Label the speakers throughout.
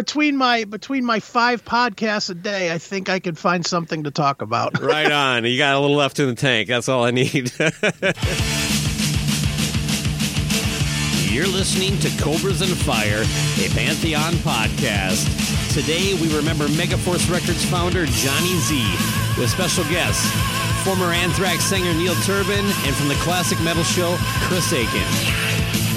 Speaker 1: between my between my five podcasts a day, I think I could find something to talk about.
Speaker 2: right on. You got a little left in the tank. That's all I need.
Speaker 3: You're listening to Cobras and Fire, a Pantheon podcast. Today we remember Megaforce Records founder Johnny Z with special guests former Anthrax singer Neil Turbin and from the classic metal show Chris Akin.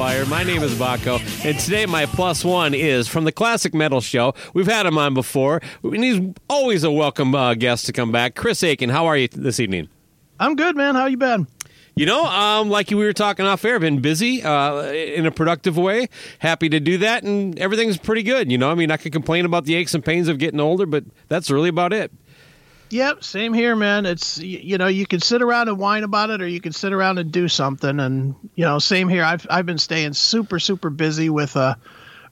Speaker 3: Fire. My name is Baco, and today my plus one is from the Classic Metal Show. We've had him on before, and he's always a welcome uh, guest to come back. Chris Akin, how are you this evening?
Speaker 1: I'm good, man. How you been?
Speaker 2: You know, um, like we were talking off air, been busy uh, in a productive way. Happy to do that, and everything's pretty good. You know, I mean, I could complain about the aches and pains of getting older, but that's really about it.
Speaker 1: Yep, same here, man. It's you know you can sit around and whine about it, or you can sit around and do something. And you know, same here. I've I've been staying super super busy with a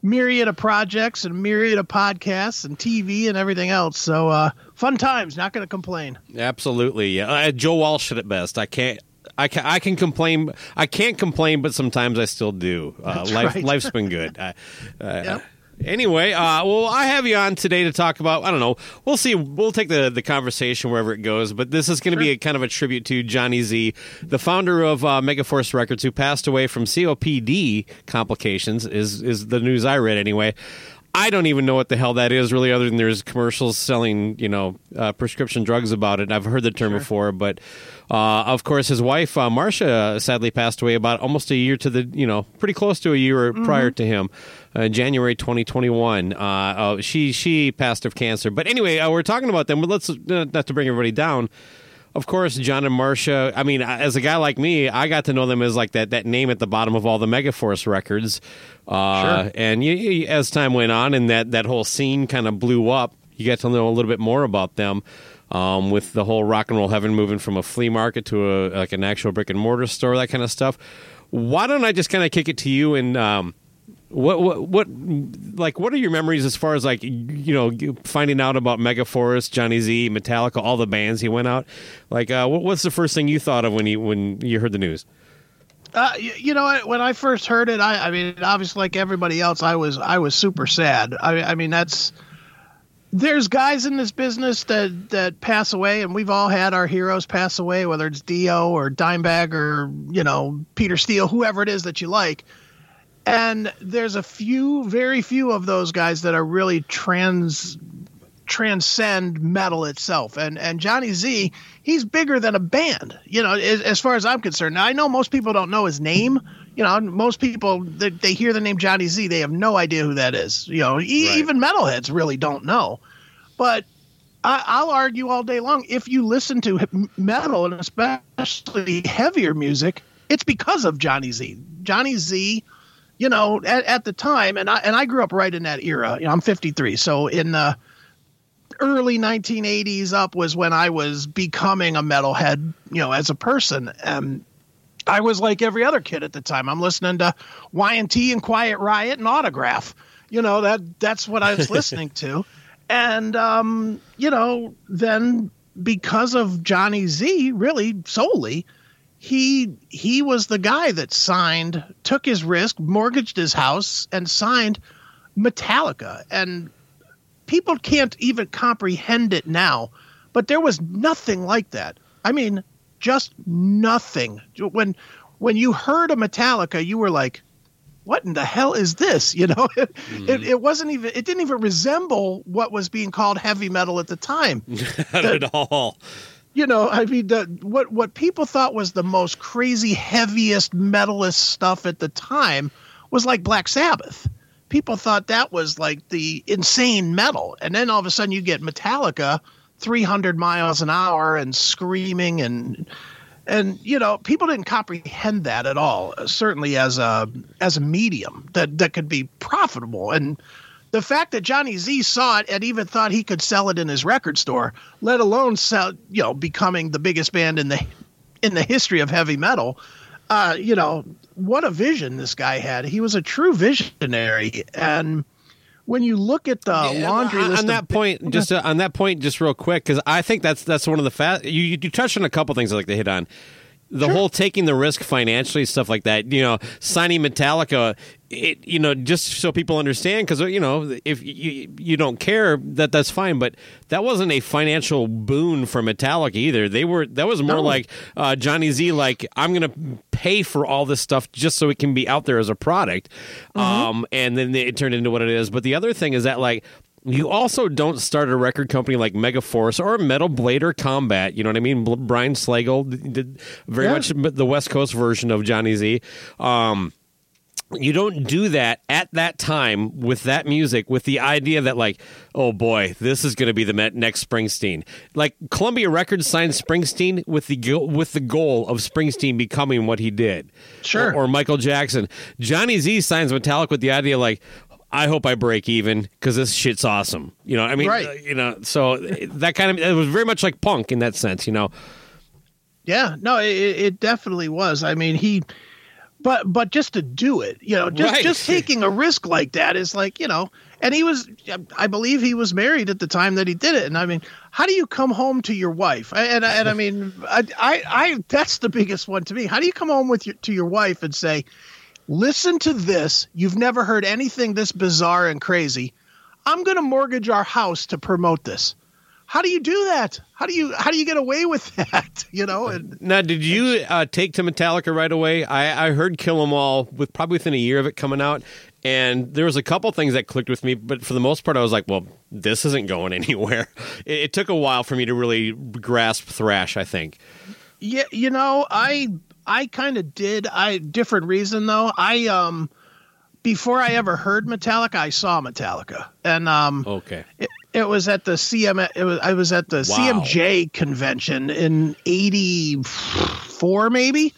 Speaker 1: myriad of projects and myriad of podcasts and TV and everything else. So uh, fun times. Not going to complain.
Speaker 2: Absolutely. Yeah. Uh, Joe Walsh said it best. I can't. I can, I can complain. I can't complain, but sometimes I still do. Uh, life, right. life's been good. Uh, yep. Anyway, uh, well, I have you on today to talk about. I don't know. We'll see. We'll take the, the conversation wherever it goes. But this is going to sure. be a kind of a tribute to Johnny Z, the founder of uh, Megaforce Records, who passed away from COPD complications. Is is the news I read anyway? I don't even know what the hell that is really, other than there's commercials selling, you know, uh, prescription drugs about it. I've heard the term sure. before, but uh, of course, his wife uh, Marcia sadly passed away about almost a year to the, you know, pretty close to a year mm-hmm. prior to him, uh, January 2021. Uh, uh, she she passed of cancer. But anyway, we're talking about them. But let's not to bring everybody down of course, John and Marcia. I mean, as a guy like me, I got to know them as like that that name at the bottom of all the Megaforce records. Uh, sure. And you, you, as time went on, and that that whole scene kind of blew up, you get to know a little bit more about them. Um, with the whole rock and roll heaven moving from a flea market to a like an actual brick and mortar store, that kind of stuff. Why don't I just kind of kick it to you and um, what what what like what are your memories as far as like you know finding out about Megaforce, Johnny Z, Metallica, all the bands he went out? Like, uh, what, what's the first thing you thought of when you when you heard the news?
Speaker 1: Uh, you, you, know, when I first heard it, I, I mean, obviously, like everybody else, I was I was super sad. I, I mean, that's there's guys in this business that that pass away, and we've all had our heroes pass away, whether it's Dio or Dimebag or you know Peter Steele, whoever it is that you like and there's a few, very few of those guys that are really trans transcend metal itself. And and Johnny Z, he's bigger than a band. You know, as, as far as I'm concerned. Now I know most people don't know his name. You know, most people they, they hear the name Johnny Z, they have no idea who that is. You know, e- right. even metalheads really don't know. But I, will argue all day long. If you listen to metal and especially heavier music, it's because of Johnny Z. Johnny Z you know, at, at the time, and I and I grew up right in that era. You know, I'm 53, so in the early 1980s up was when I was becoming a metalhead, you know, as a person. Um, I was like every other kid at the time. I'm listening to Y&T and Quiet Riot and Autograph. You know that that's what I was listening to, and um, you know then because of Johnny Z, really solely, he he was the guy that signed, took his risk, mortgaged his house, and signed Metallica. And people can't even comprehend it now, but there was nothing like that. I mean, just nothing. When when you heard a Metallica, you were like, "What in the hell is this?" You know, it, mm. it, it, wasn't even. It didn't even resemble what was being called heavy metal at the time.
Speaker 2: Not the, at all.
Speaker 1: You know, I mean, the, what what people thought was the most crazy, heaviest metalist stuff at the time was like Black Sabbath. People thought that was like the insane metal, and then all of a sudden you get Metallica 300 miles an hour and screaming and and you know people didn't comprehend that at all certainly as a as a medium that that could be profitable and the fact that Johnny Z saw it and even thought he could sell it in his record store let alone sell you know becoming the biggest band in the in the history of heavy metal uh you know what a vision this guy had. He was a true visionary. And when you look at the laundry
Speaker 2: on,
Speaker 1: list
Speaker 2: on that
Speaker 1: of,
Speaker 2: point, just uh, on that point, just real quick, because I think that's that's one of the fast. You, you touched on a couple things I'd like to hit on the sure. whole taking the risk financially stuff like that you know signing metallica it you know just so people understand because you know if you, you don't care that that's fine but that wasn't a financial boon for metallica either they were that was more no. like uh, johnny z like i'm gonna pay for all this stuff just so it can be out there as a product mm-hmm. um, and then it turned into what it is but the other thing is that like you also don't start a record company like Megaforce or Metal Blade or Combat. You know what I mean? Brian Slagel did very yeah. much the West Coast version of Johnny Z. Um, you don't do that at that time with that music with the idea that like oh boy this is going to be the next springsteen like columbia records signed springsteen with the with the goal of springsteen becoming what he did
Speaker 1: sure
Speaker 2: or, or michael jackson johnny z signs metallic with the idea like I hope I break even because this shit's awesome. You know, I mean, right. You know, so that kind of it was very much like punk in that sense. You know.
Speaker 1: Yeah, no, it, it definitely was. I mean, he, but but just to do it, you know, just right. just taking a risk like that is like you know, and he was, I believe he was married at the time that he did it, and I mean, how do you come home to your wife? And and I mean, I I, I that's the biggest one to me. How do you come home with your to your wife and say? Listen to this. You've never heard anything this bizarre and crazy. I'm going to mortgage our house to promote this. How do you do that? How do you how do you get away with that? You know. And,
Speaker 2: now, did you uh, take to Metallica right away? I, I heard Kill 'Em All with probably within a year of it coming out, and there was a couple things that clicked with me, but for the most part, I was like, well, this isn't going anywhere. It, it took a while for me to really grasp thrash. I think.
Speaker 1: Yeah, you know, I I kind of did. I different reason though. I um before I ever heard Metallica, I saw Metallica, and um
Speaker 2: okay.
Speaker 1: It, it was at the CM. It was I was at the wow. CMJ convention in '84, maybe,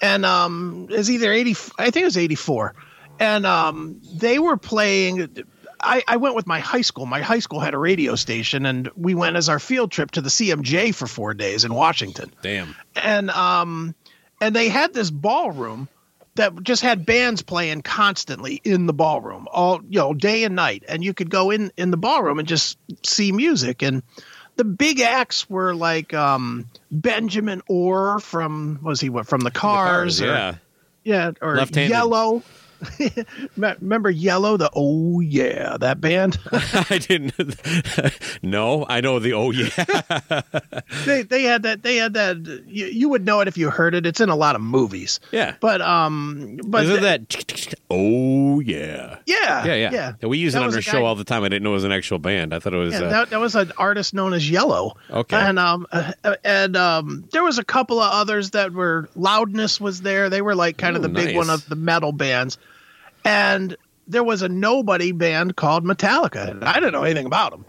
Speaker 1: and um, it's either '80. I think it was '84, and um, they were playing. I, I went with my high school. My high school had a radio station, and we went as our field trip to the CMJ for four days in Washington.
Speaker 2: Damn.
Speaker 1: And um, and they had this ballroom that just had bands playing constantly in the ballroom all you know day and night. And you could go in in the ballroom and just see music. And the big acts were like um, Benjamin Orr from was he what from the Cars,
Speaker 2: the cars yeah.
Speaker 1: Yeah or Left-handed. Yello Remember Yello, the Oh Yeah, that band?
Speaker 2: I didn't. no, I know the Oh Yeah.
Speaker 1: they they had that. They had that. You, you, would know it if you heard it. It's in a lot of movies.
Speaker 2: Yeah.
Speaker 1: But um, but
Speaker 2: that? Oh yeah.
Speaker 1: Yeah.
Speaker 2: Yeah. Yeah. yeah. We use that it on our show all the time. I didn't know it was an actual band. I thought it was.
Speaker 1: Yeah,
Speaker 2: uh...
Speaker 1: that, that was an artist known as Yello.
Speaker 2: Okay.
Speaker 1: And um uh, and um there was a couple of others that were Loudness was there. They were like kind Ooh, of the nice. big one of the metal bands and there was a nobody band called Metallica, and I didn't know anything about them.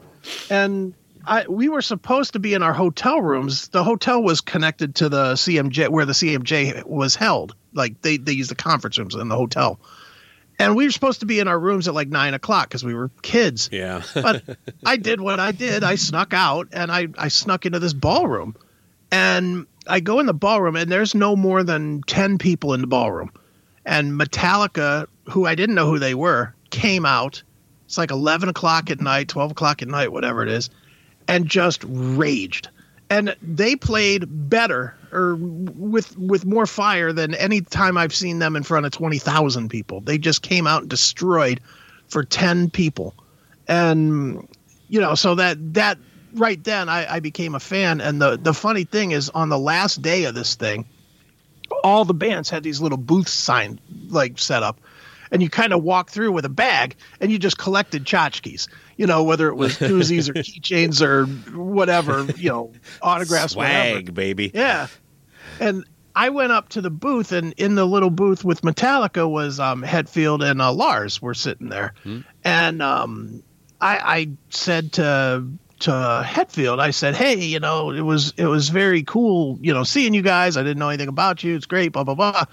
Speaker 1: And I we were supposed to be in our hotel rooms. The hotel was connected to the CMJ where the CMJ was held. Like they they used the conference rooms in the hotel. And we were supposed to be in our rooms at like nine o'clock because we were kids.
Speaker 2: Yeah.
Speaker 1: but I did what I did. I snuck out and I, I snuck into this ballroom. And I go in the ballroom and there's no more than 10 people in the ballroom. And Metallica, who I didn't know who they were, came out. It's like 11 o'clock at night, 12 o'clock at night, whatever it is, and just raged. And they played better or with with more fire than any time I've seen them in front of 20,000 people. They just came out and destroyed for 10 people. And you know, so that that right then I, I became a fan. And the the funny thing is, on the last day of this thing, all the bands had these little booths signed like set up, and you kind of walk through with a bag and you just collected tchotchkes. You know, whether it was koozies or keychains or whatever, you know, autographs,
Speaker 2: swag,
Speaker 1: whatever.
Speaker 2: baby.
Speaker 1: Yeah, and I went up to the booth, and in the little booth with Metallica was um, Hetfield and uh, Lars were sitting there, hmm. and um, I, I said to to Hetfield, I said, "Hey, you know, it was it was very cool, you know, seeing you guys. I didn't know anything about you. It's great, blah blah blah."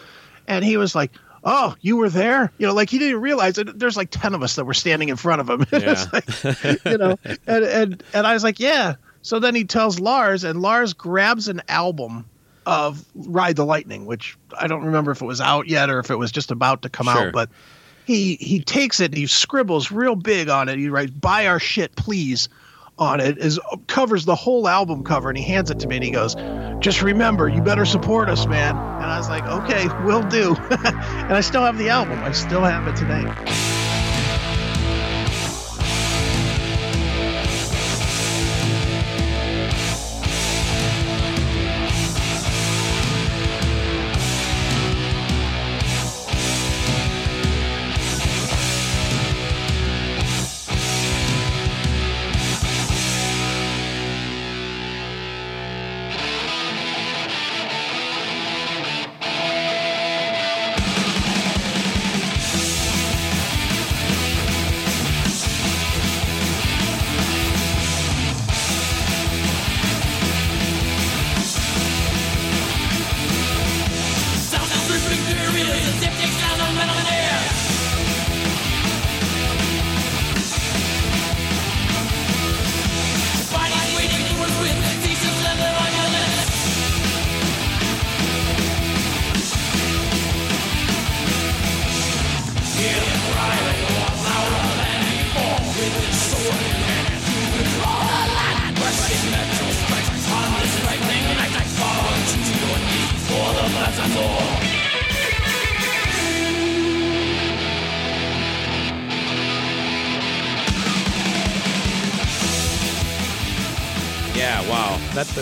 Speaker 1: And he was like, "Oh, you were there?" You know, like he didn't realize that there's like ten of us that were standing in front of him. Yeah. like, you know, and and and I was like, "Yeah." So then he tells Lars, and Lars grabs an album of Ride the Lightning, which I don't remember if it was out yet or if it was just about to come sure. out, but he he takes it and he scribbles real big on it. He writes "Buy our shit, please." On it is covers the whole album cover and he hands it to me and he goes just remember you better support us man. And i was like okay we'll do. And i still have the album. I still have it today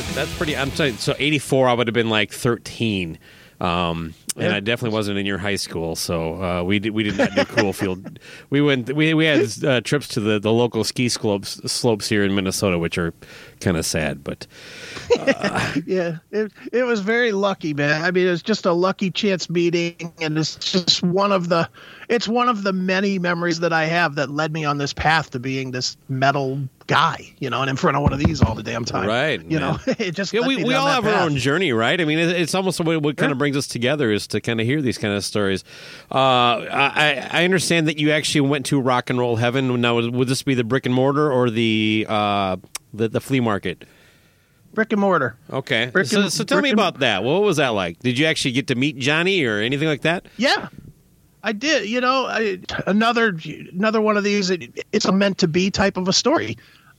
Speaker 2: that's pretty. I'm saying so. 84, I would have been like 13. Um, and I definitely wasn't in your high school, so uh, we did we did not do cool field. We went we we had uh, trips to the, the local ski slopes slopes here in Minnesota, which are kind of sad, but
Speaker 1: uh, yeah, it it was very lucky, man. I mean, it was just a lucky chance meeting, and it's just one of the it's one of the many memories that I have that led me on this path to being this metal guy, you know, and in front of one of these all the damn time.
Speaker 2: Right.
Speaker 1: You man. know, it just
Speaker 2: yeah. We, we all have path. our own journey, right? I mean, it's almost what, what kind of brings us together is to kind of hear these kind of stories. Uh, I I understand that you actually went to rock and roll heaven. Now, would this be the brick and mortar or the uh, the, the flea market?
Speaker 1: Brick and mortar.
Speaker 2: Okay. Brick so, so tell me about that. What was that like? Did you actually get to meet Johnny or anything like that?
Speaker 1: Yeah. I did, you know, I, another another one of these. It, it's a meant to be type of a story.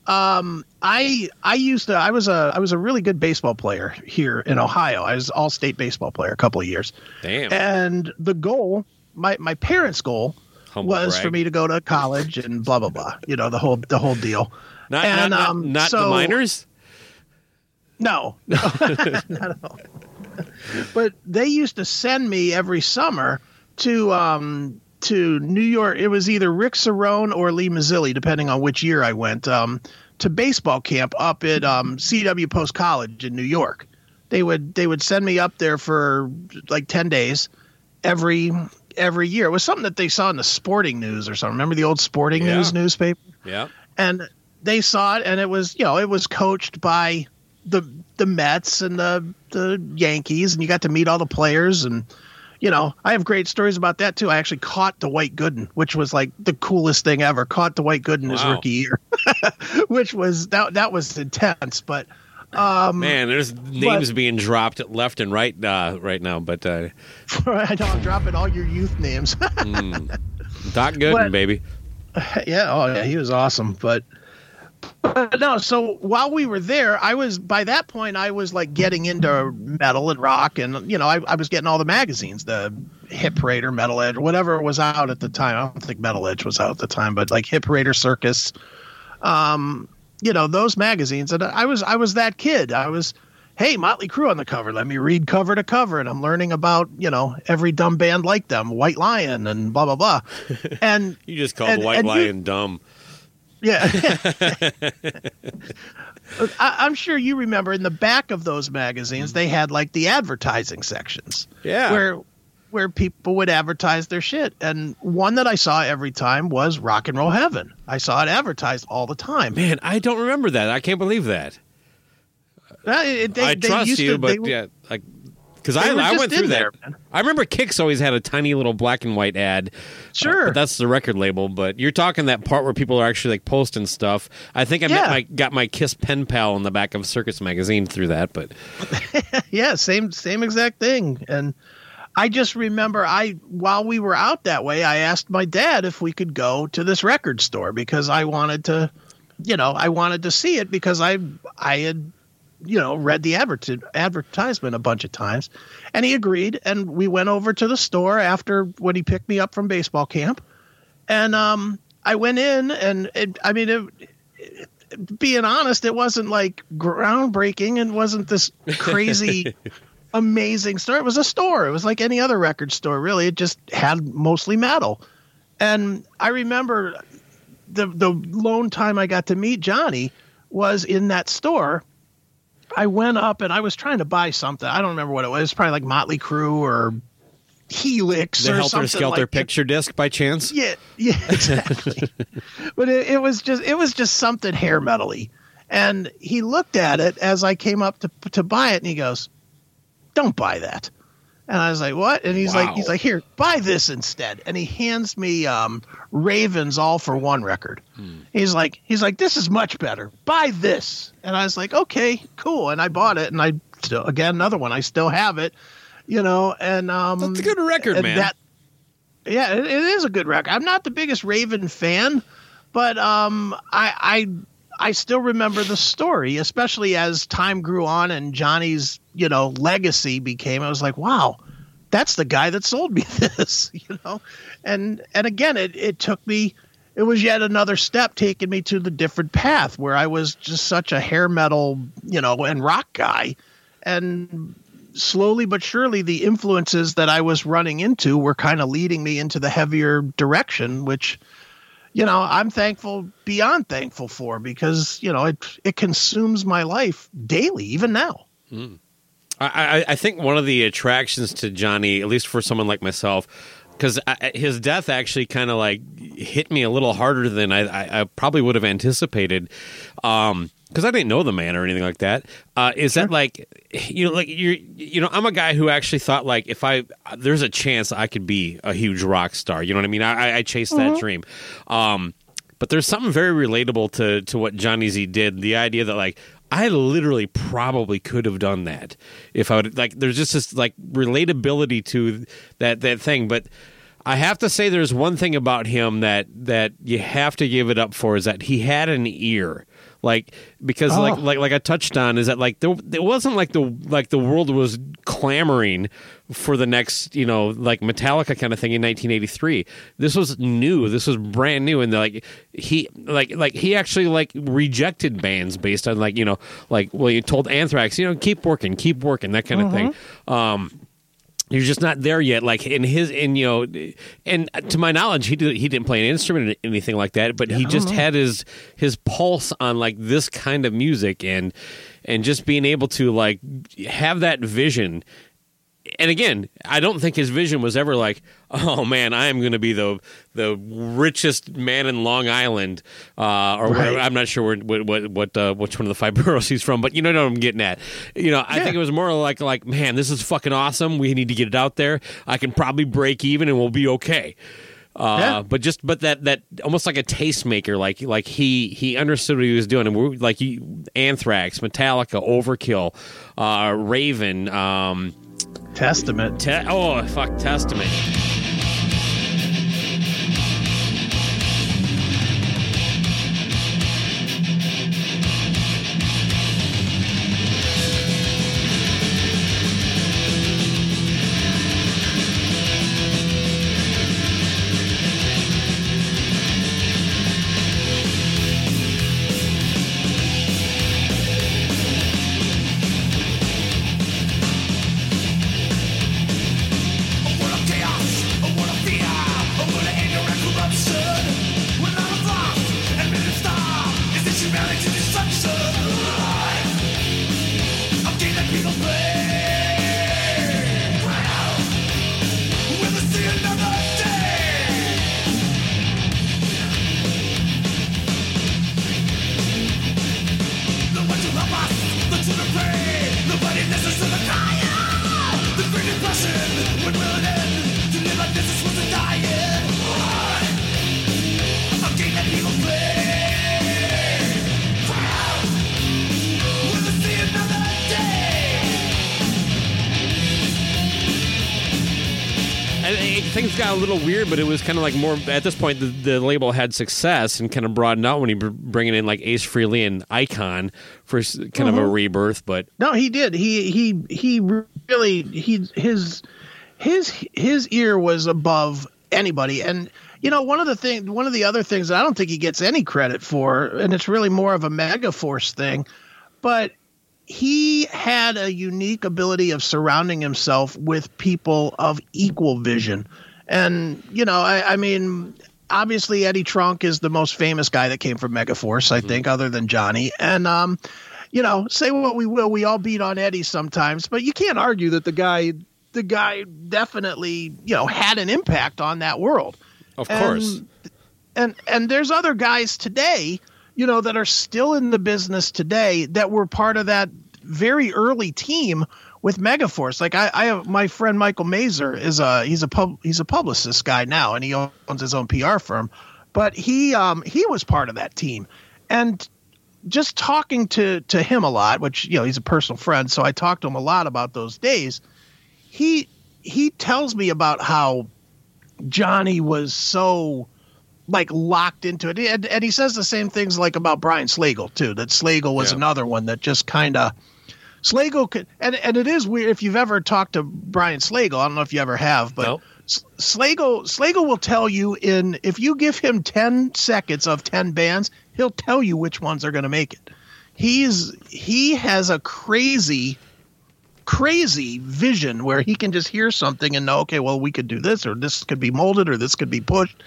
Speaker 1: Um, I I used to I was a I was a really good baseball player here in Ohio. I was all state baseball player a couple of years.
Speaker 2: Damn.
Speaker 1: And the goal, my my parents' goal Humble was brag. for me to go to college and blah blah blah. You know the whole the whole deal.
Speaker 2: Not and, not, um, not, so, the minors.
Speaker 1: No, no not at all. But they used to send me every summer to um, to New York. It was either Rick Cerone or Lee Mazzilli, depending on which year I went. Um, to baseball camp up at um, CW Post College in New York. They would they would send me up there for like ten days every every year. It was something that they saw in the Sporting News or something. Remember the old Sporting yeah. News newspaper?
Speaker 2: Yeah.
Speaker 1: And they saw it, and it was you know it was coached by the the Mets and the the Yankees, and you got to meet all the players and you know, I have great stories about that too. I actually caught Dwight Gooden, which was like the coolest thing ever. Caught Dwight Gooden wow. his rookie year, which was that that was intense. But Um,
Speaker 2: Man, there's names but, being dropped left and right uh, right now, but uh,
Speaker 1: I know I'm dropping all your youth names.
Speaker 2: mm, Doc Gooden, but, baby.
Speaker 1: Yeah, oh yeah, he was awesome. But, but no, so while we were there, I was by that point I was like getting into metal and rock, and you know I, I was getting all the magazines, the Hit Parader Metal Edge, whatever was out at the time. I don't think Metal Edge was out at the time, but like Hit Parader Circus. Um, you know those magazines and i was i was that kid i was hey motley crue on the cover let me read cover to cover and i'm learning about you know every dumb band like them white lion and blah blah blah and
Speaker 2: you just called and, white and lion you, dumb
Speaker 1: yeah I, am sure you remember in the back of those magazines they had like the advertising sections
Speaker 2: yeah
Speaker 1: where where people would advertise their shit. And one that I saw every time was Rock and Roll Heaven. I saw it advertised all the time.
Speaker 2: Man, I don't remember that. I can't believe that.
Speaker 1: Uh, they,
Speaker 2: I
Speaker 1: they
Speaker 2: trust you,
Speaker 1: to,
Speaker 2: but they, yeah, like because I, I went through there, that. Man. I remember Kix always had a tiny little black and white ad.
Speaker 1: Sure,
Speaker 2: uh, that's the record label. But you're talking that part where people are actually like posting stuff. I think I yeah. my, got my Kiss pen pal in the back of Circus magazine through that. But
Speaker 1: yeah, same same exact thing. And I just remember I while we were out that way, I asked my dad if we could go to this record store because I wanted to, you know, I wanted to see it because I I had, you know, read the advert- advertisement a bunch of times, and he agreed, and we went over to the store after when he picked me up from baseball camp, and um, I went in, and it, I mean, it, it, being honest, it wasn't like groundbreaking and wasn't this crazy amazing store. It was a store. It was like any other record store, really. It just had mostly metal. And I remember the the lone time I got to meet Johnny was in that store. I went up and I was trying to buy something. I don't remember what it was. It was probably like Motley Crue or Helix
Speaker 2: the
Speaker 1: or
Speaker 2: Helter
Speaker 1: something
Speaker 2: Skelter
Speaker 1: like
Speaker 2: picture disc by chance.
Speaker 1: Yeah, yeah, exactly. but it, it, was just it was just something hair metally. And he looked at it as I came up to to buy it, and he goes, don't buy that. And I was like, what? And he's wow. like, he's like, here, buy this instead. And he hands me um, Ravens All for One record. Hmm. He's like, he's like, this is much better. Buy this. And I was like, okay, cool. And I bought it, and I still again another one. I still have it, you know. And um,
Speaker 2: that's a good record, man. That,
Speaker 1: yeah, it, it is a good record. I'm not the biggest Raven fan, but um, I, I I still remember the story, especially as time grew on and Johnny's, you know, legacy became. I was like, wow, that's the guy that sold me this, you know. And and again, it it took me. It was yet another step taking me to the different path where I was just such a hair metal, you know, and rock guy, and slowly but surely the influences that I was running into were kind of leading me into the heavier direction, which you know, I'm thankful beyond thankful for because you know it it consumes my life daily, even now.
Speaker 2: Mm. I, I think one of the attractions to Johnny, at least for someone like myself, because his death actually kind of like hit me a little harder than I, I, I probably would have anticipated. Um, because I didn't know the man or anything like that. Uh, is sure. that like you know, like you you know, I'm a guy who actually thought like if I there's a chance I could be a huge rock star. You know what I mean? I, I chased mm-hmm. that dream. Um, but there's something very relatable to to what Johnny Z did. The idea that like I literally probably could have done that if I would like. There's just this like relatability to that that thing, but. I have to say, there's one thing about him that that you have to give it up for is that he had an ear like because oh. like like like I touched on is that like there it wasn't like the like the world was clamoring for the next you know like Metallica kind of thing in 1983. This was new. This was brand new, and like he like like he actually like rejected bands based on like you know like well you told Anthrax you know keep working, keep working that kind of mm-hmm. thing. Um, you're just not there yet. Like in his, in you know, and to my knowledge, he did, he didn't play an instrument or anything like that. But he just know. had his his pulse on like this kind of music and and just being able to like have that vision and again, I don't think his vision was ever like, "Oh man, I am going to be the the richest man in Long Island," uh, or right. I'm not sure what what what uh, which one of the five boroughs he's from, but you know what I'm getting at. You know, I yeah. think it was more like like, "Man, this is fucking awesome. We need to get it out there. I can probably break even, and we'll be okay." Uh, yeah. But just but that that almost like a tastemaker, like like he he understood what he was doing, and we're like he, Anthrax, Metallica, Overkill, uh, Raven, um,
Speaker 1: Testament.
Speaker 2: Te- oh fuck, Testament. But it was kind of like more at this point. The, the label had success and kind of broadened out when he br- bringing in like Ace Frehley and Icon for kind mm-hmm. of a mm-hmm. rebirth. But
Speaker 1: no, he did. He he he really he his his his ear was above anybody, and you know one of the thing one of the other things I don't think he gets any credit for, and it's really more of a Megaforce thing, but he had a unique ability of surrounding himself with people of equal vision. And, you know, I, I mean, obviously Eddie Trunk is the most famous guy that came from Megaforce, I mm-hmm. think, other than Johnny. And, um, you know, say what we will, we all beat on Eddie sometimes, but you can't argue that the guy, the guy definitely, you know, had an impact on that world.
Speaker 2: Of course.
Speaker 1: And, and, and there's other guys today, you know, that are still in the business today that were part of that very early team with Megaforce. Like I, I have my friend Michael Mazer is a he's a pub he's a publicist guy now, and he owns his own PR firm. But he um he was part of that team, and just talking to to him a lot, which you know he's a personal friend, so I talked to him a lot about those days. He he tells me about how Johnny was so like locked into it, and, and he says the same things like about Brian Slagel too. That Slagel was yeah. another one that just kind of Slagel could, and, and it is weird if you've ever talked to Brian Slagel. I don't know if you ever have, but nope. Slagle Slagel will tell you in if you give him ten seconds of ten bands, he'll tell you which ones are going to make it. He's he has a crazy crazy vision where he can just hear something and know, okay, well, we could do this, or this could be molded, or this could be pushed.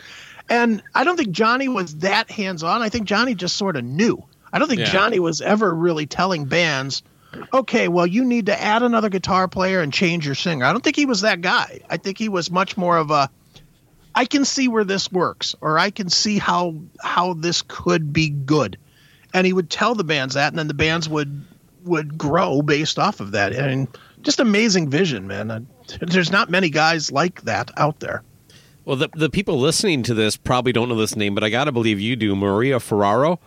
Speaker 1: And I don't think Johnny was that hands on. I think Johnny just sort of knew. I don't think yeah. Johnny was ever really telling bands okay, well, you need to add another guitar player and change your singer. I don't think he was that guy. I think he was much more of a I can see where this works or I can see how how this could be good. And he would tell the bands that and then the bands would would grow based off of that. I mean, just amazing vision, man. Uh, there's not many guys like that out there.
Speaker 2: Well, the the people listening to this probably don't know this name, but I got to believe you do. Maria Ferraro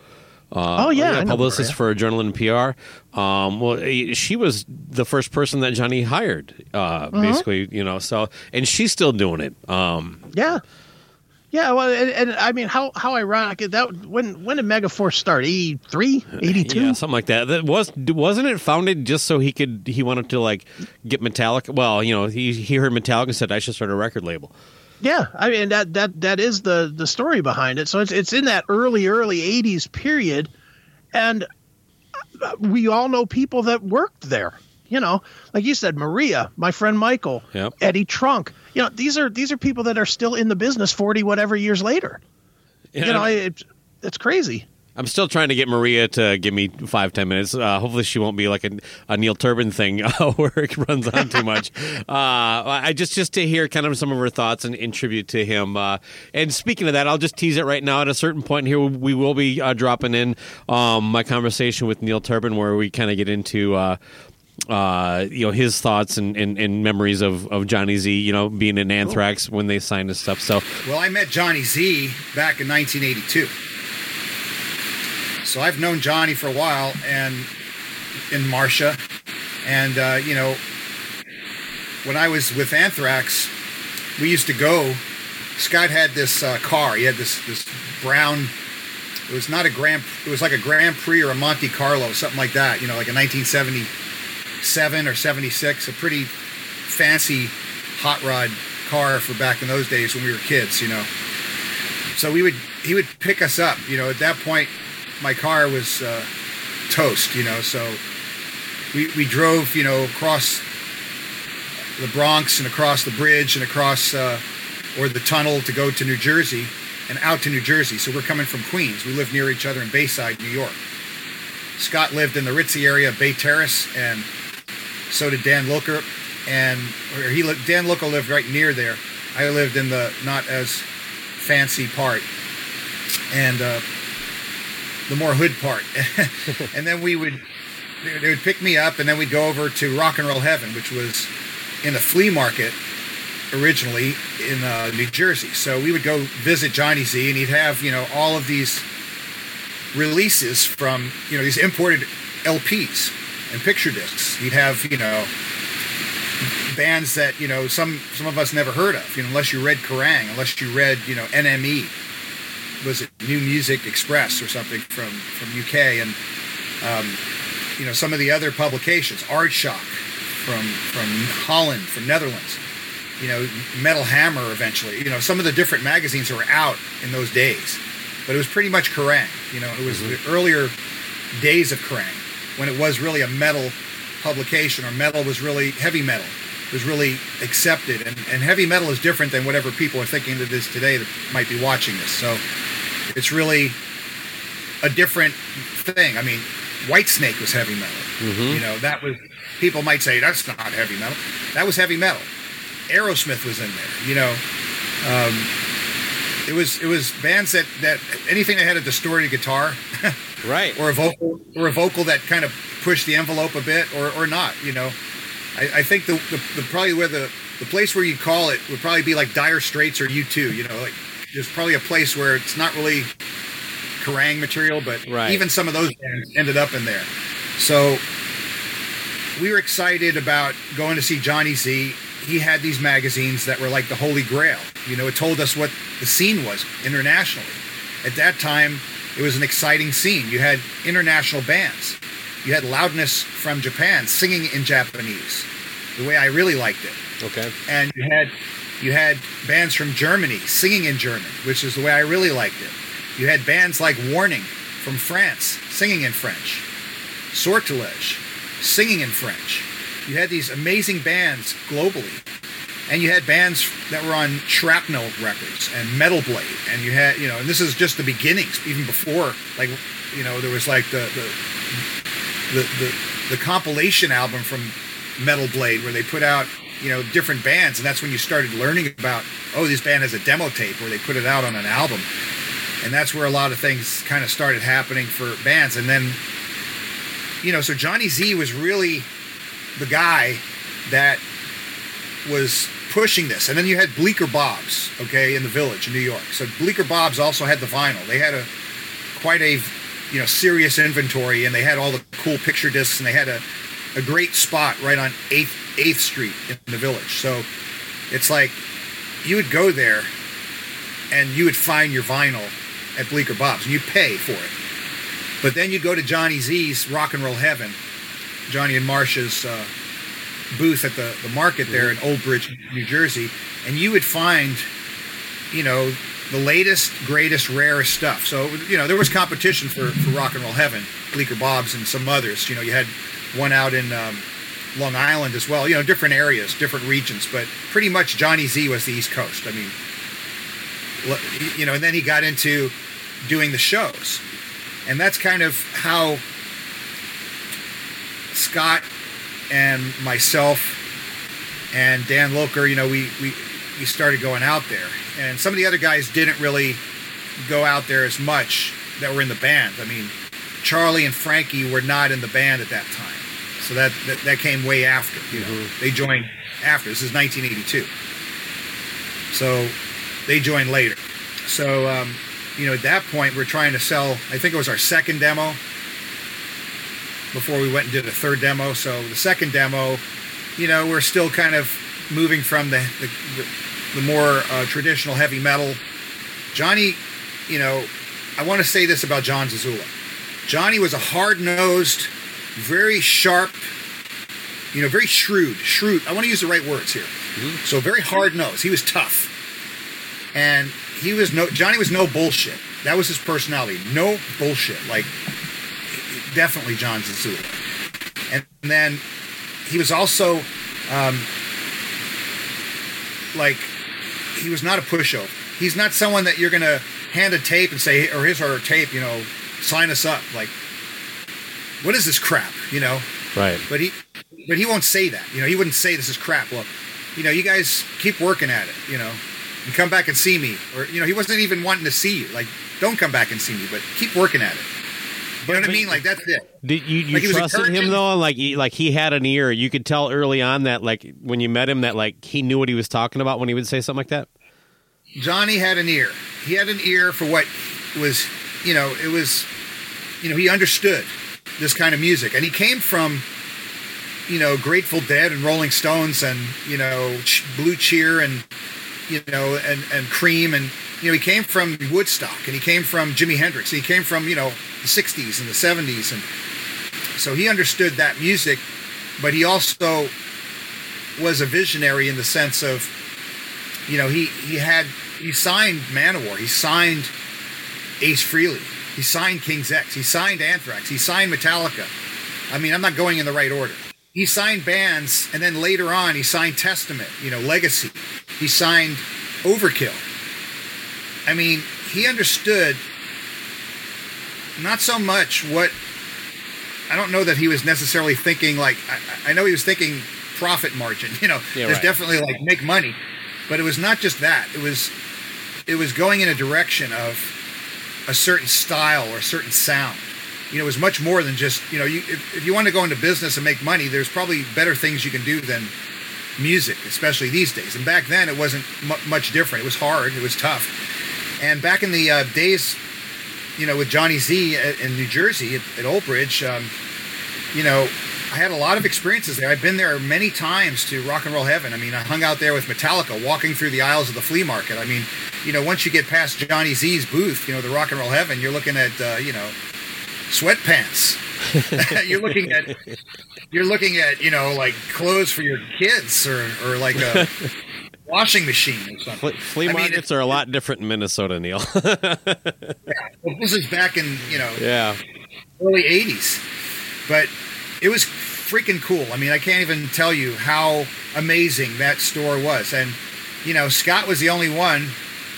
Speaker 1: uh, oh yeah,
Speaker 2: a publicist for Adrenaline PR. Um, well, she was the first person that Johnny hired, uh, mm-hmm. basically. You know, so and she's still doing it. Um,
Speaker 1: yeah, yeah. Well, and, and, I mean, how how ironic that when when did Megaforce start? 83, 82?
Speaker 2: Yeah, something like that. That was wasn't it founded just so he could he wanted to like get Metallica? Well, you know, he he heard Metallica and said I should start a record label.
Speaker 1: Yeah, I mean that that that is the the story behind it. So it's it's in that early early '80s period, and uh, we all know people that worked there. You know, like you said, Maria, my friend Michael,
Speaker 2: yep.
Speaker 1: Eddie Trunk. You know, these are these are people that are still in the business forty whatever years later. Yeah, you know, it, it's crazy.
Speaker 2: I'm still trying to get Maria to give me five ten minutes. Uh, hopefully, she won't be like a, a Neil Turbin thing uh, where it runs on too much. uh, I just just to hear kind of some of her thoughts and in tribute to him. Uh, and speaking of that, I'll just tease it right now. At a certain point here, we will be uh, dropping in um, my conversation with Neil Turbin, where we kind of get into uh, uh, you know his thoughts and, and, and, memories of, of Johnny Z. You know, being in Anthrax cool. when they signed his stuff. So,
Speaker 4: well, I met Johnny Z back in 1982. So I've known Johnny for a while, and in Marcia, and uh, you know, when I was with Anthrax, we used to go. Scott had this uh, car. He had this this brown. It was not a Grand. It was like a Grand Prix or a Monte Carlo, something like that. You know, like a 1977 or 76. A pretty fancy hot rod car for back in those days when we were kids. You know. So we would he would pick us up. You know, at that point, my car was uh, toast. You know, so we we drove. You know, across the Bronx and across the bridge and across uh, or the tunnel to go to New Jersey and out to New Jersey. So we're coming from Queens. We live near each other in Bayside, New York. Scott lived in the ritzy area, of Bay Terrace, and so did Dan Lilker. And or he Dan Lilker lived right near there. I lived in the not as fancy part, and uh, the more hood part. and then we would they would pick me up, and then we'd go over to Rock and Roll Heaven, which was in a flea market originally in uh, New Jersey. So we would go visit Johnny Z, and he'd have you know all of these releases from you know these imported LPs and picture discs. He'd have you know bands that you know some some of us never heard of. You know, unless you read Kerrang, unless you read you know NME, was it New Music Express or something from from UK, and um, you know some of the other publications, Aardschok from from Holland, from Netherlands. You know, Metal Hammer eventually. You know, some of the different magazines that were out in those days, but it was pretty much Kerrang. You know, it was mm-hmm. the earlier days of Kerrang when it was really a metal publication, or metal was really heavy metal was really accepted, and, and heavy metal is different than whatever people are thinking that it is today that might be watching this. So it's really a different thing. I mean, Whitesnake was heavy metal. Mm-hmm. You know, that was people might say that's not heavy metal. That was heavy metal. Aerosmith was in there. You know, um, it was it was bands that that anything that had a distorted guitar,
Speaker 2: right,
Speaker 4: or a vocal or a vocal that kind of pushed the envelope a bit, or or not. You know, I, I think the, the, the probably where the the place where you call it would probably be like Dire Straits or U2. You know, like there's probably a place where it's not really Kerrang material, but right. even some of those bands ended up in there. So we were excited about going to see Johnny Z. He had these magazines that were like the holy grail. You know, it told us what the scene was internationally. At that time, it was an exciting scene. You had international bands. You had Loudness from Japan singing in Japanese, the way I really liked it.
Speaker 2: Okay.
Speaker 4: And you had you had bands from Germany singing in German, which is the way I really liked it. You had bands like Warning from France singing in French. Sortilege singing in French. You had these amazing bands globally. And you had bands that were on Shrapnel Records and Metal Blade. And you had, you know, and this is just the beginnings, even before, like, you know, there was like the, the, the, the, the compilation album from Metal Blade where they put out, you know, different bands. And that's when you started learning about, oh, this band has a demo tape where they put it out on an album. And that's where a lot of things kind of started happening for bands. And then you know, so Johnny Z was really the guy that was pushing this. And then you had Bleecker Bob's, okay, in the village in New York. So Bleecker Bob's also had the vinyl. They had a quite a you know serious inventory and they had all the cool picture discs and they had a, a great spot right on 8th 8th Street in the village. So it's like you would go there and you would find your vinyl at Bleecker Bob's and you'd pay for it. But then you go to Johnny Z's Rock and Roll Heaven, Johnny and Marcia's uh, booth at the, the market there in Old Bridge, New Jersey, and you would find, you know, the latest, greatest, rarest stuff. So, you know, there was competition for, for Rock and Roll Heaven, Bleecker Bob's and some others. You know, you had one out in um, Long Island as well, you know, different areas, different regions, but pretty much Johnny Z was the East Coast. I mean, you know, and then he got into doing the shows and that's kind of how Scott and myself and Dan Lilker, you know, we, we, we started going out there. And some of the other guys didn't really go out there as much that were in the band. I mean, Charlie and Frankie were not in the band at that time. So that that, that came way after. You mm-hmm. they joined after. This is 1982. So they joined later. So um, you know, at that point, we're trying to sell. I think it was our second demo before we went and did a third demo. So the second demo, you know, we're still kind of moving from the the, the, the more uh, traditional heavy metal. Johnny, you know, I want to say this about John Zazula. Johnny was a hard nosed, very sharp, you know, very shrewd. Shrewd. I want to use the right words here. Mm-hmm. So very hard nosed. He was tough, and he was no Johnny was no bullshit. That was his personality. No bullshit. Like definitely John Zazula. And then he was also um, like he was not a pushover. He's not someone that you're gonna hand a tape and say, or his or her tape, you know, sign us up. Like, what is this crap? You know.
Speaker 2: Right.
Speaker 4: But he, but he won't say that. You know, he wouldn't say this is crap. Well, you know, you guys keep working at it. You know, and come back and see me. Or you know, he wasn't even wanting to see you. Like, don't come back and see me, but keep working at it. You know what I mean? Like that's it.
Speaker 2: Did you, you like trusted him though? Like he, like he had an ear. You could tell early on that like when you met him that like he knew what he was talking about when he would say something like that.
Speaker 4: Johnny had an ear. He had an ear for what was, you know, it was, you know, he understood this kind of music, and he came from, you know, Grateful Dead and Rolling Stones, and you know, Blue Cheer, and you know, and and Cream, and you know, he came from Woodstock, and he came from Jimi Hendrix, he came from you know the '60s and the '70s, and so he understood that music, but he also was a visionary in the sense of, you know, he he had he signed Manowar. He signed Ace Frehley. He signed King's X. He signed Anthrax. He signed Metallica. I mean, I'm not going in the right order. He signed bands, and then later on, he signed Testament, you know, Legacy. He signed Overkill. I mean, he understood not so much what I don't know that he was necessarily thinking like I, I know he was thinking profit margin. You know, yeah, there's right. definitely like make money, but it was not just that. It was it was going in a direction of a certain style or a certain sound. You know, it was much more than just you know. You, if, if you want to go into business and make money, there's probably better things you can do than music, especially these days. And back then, it wasn't m- much different. It was hard. It was tough. And back in the uh, days, you know, with Johnny Z at, in New Jersey at, at Old Bridge, um, you know, I had a lot of experiences there. I've been there many times to Rock and Roll Heaven. I mean, I hung out there with Metallica, walking through the aisles of the flea market. I mean, you know, once you get past Johnny Z's booth, you know, the Rock and Roll Heaven, you're looking at, uh, you know, sweatpants. you're looking at, you're looking at, you know, like clothes for your kids or, or like a washing machine or something.
Speaker 2: Flea markets I mean, are a lot different in Minnesota, Neil.
Speaker 4: yeah, well, this is back in, you know,
Speaker 2: yeah,
Speaker 4: early '80s, but it was freaking cool. I mean, I can't even tell you how amazing that store was. And you know, Scott was the only one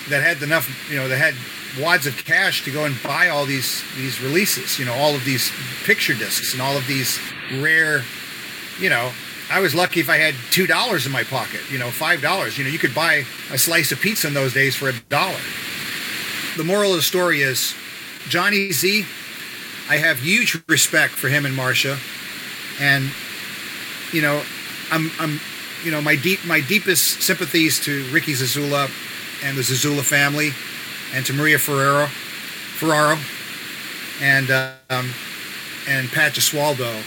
Speaker 4: that had enough, you know, that had wads of cash to go and buy all these these releases. You know, all of these picture discs and all of these rare, you know. I was lucky if I had two dollars in my pocket. You know, five dollars. You know, you could buy a slice of pizza in those days for a dollar. The moral of the story is, Johnny Z. I have huge respect for him and Marcia and you know, I'm I'm you know my deep my deepest sympathies to Ricky Zazula and the Zazula family, and to Maria Ferrero, Ferraro, and um, and Pat Gesualdo,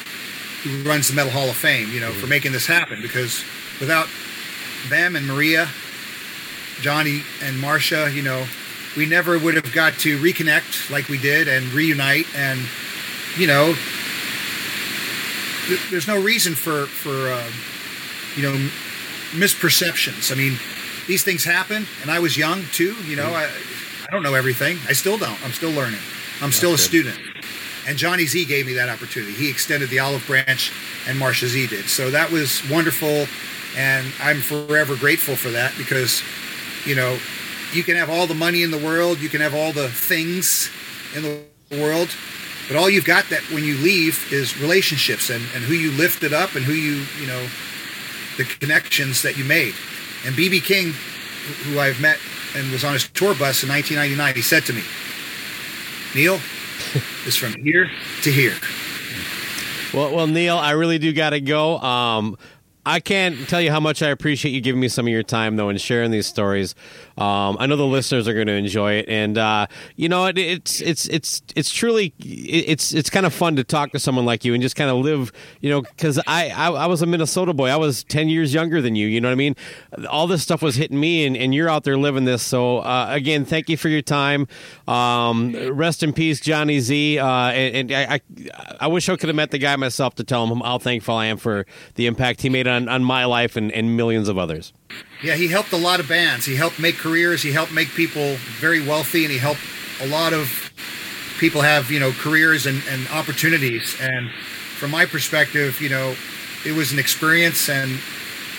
Speaker 4: who runs the Metal Hall of Fame. You know, for making this happen because without them and Maria, Johnny and Marcia, you know, we never would have got to reconnect like we did and reunite and you know there's no reason for for uh, you know misperceptions. I mean, these things happen, and I was young too. You know, I I don't know everything. I still don't. I'm still learning. I'm still a good. student. And Johnny Z gave me that opportunity. He extended the olive branch, and Marcia Z did. So that was wonderful, and I'm forever grateful for that because, you know, you can have all the money in the world, you can have all the things in the world, but all you've got that when you leave is relationships and, and who you lifted up and who you, you know, the connections that you made. And BB King, who I've met and was on his tour bus in 1999, he said to me, Neil, it's from here to here.
Speaker 2: Well, well, Neil, I really do got to go. Um, I can't tell you how much I appreciate you giving me some of your time, though, and sharing these stories. Um, I know the listeners are going to enjoy it, and uh, you know, it, it's it's it's it's truly it's it's kind of fun to talk to someone like you and just kind of live, you know, because I, I, I was a Minnesota boy. I was ten years younger than you. You know what I mean? All this stuff was hitting me, and, and you're out there living this. So uh, again, thank you for your time. Um, rest in peace, Johnny Z. Uh, and, and I, I, I wish I could have met the guy myself to tell him how thankful I am for the impact he made on, on my life and, and millions of others.
Speaker 4: Yeah, he helped a lot of bands. He helped make careers. He helped make people very wealthy, and he helped a lot of people have you know careers and, and opportunities. And from my perspective, you know, it was an experience, and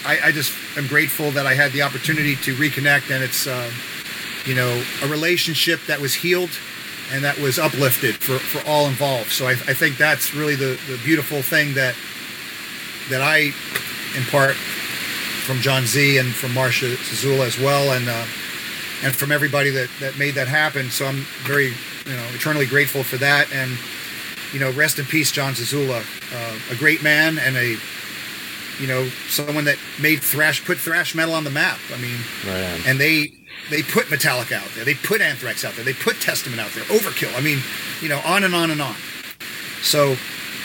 Speaker 4: I, I just am grateful that I had the opportunity to reconnect. And it's uh, you know a relationship that was healed and that was uplifted for, for all involved. So I, I think that's really the, the beautiful thing that that I impart from John Z and from Marcia Zazula as well, and uh, and from everybody that, that made that happen. So I'm very, you know, eternally grateful for that. And you know, rest in peace, John Zazula, uh, a great man and a you know someone that made thrash put thrash metal on the map. I mean, right and they they put Metallica out there, they put Anthrax out there, they put Testament out there, Overkill. I mean, you know, on and on and on. So,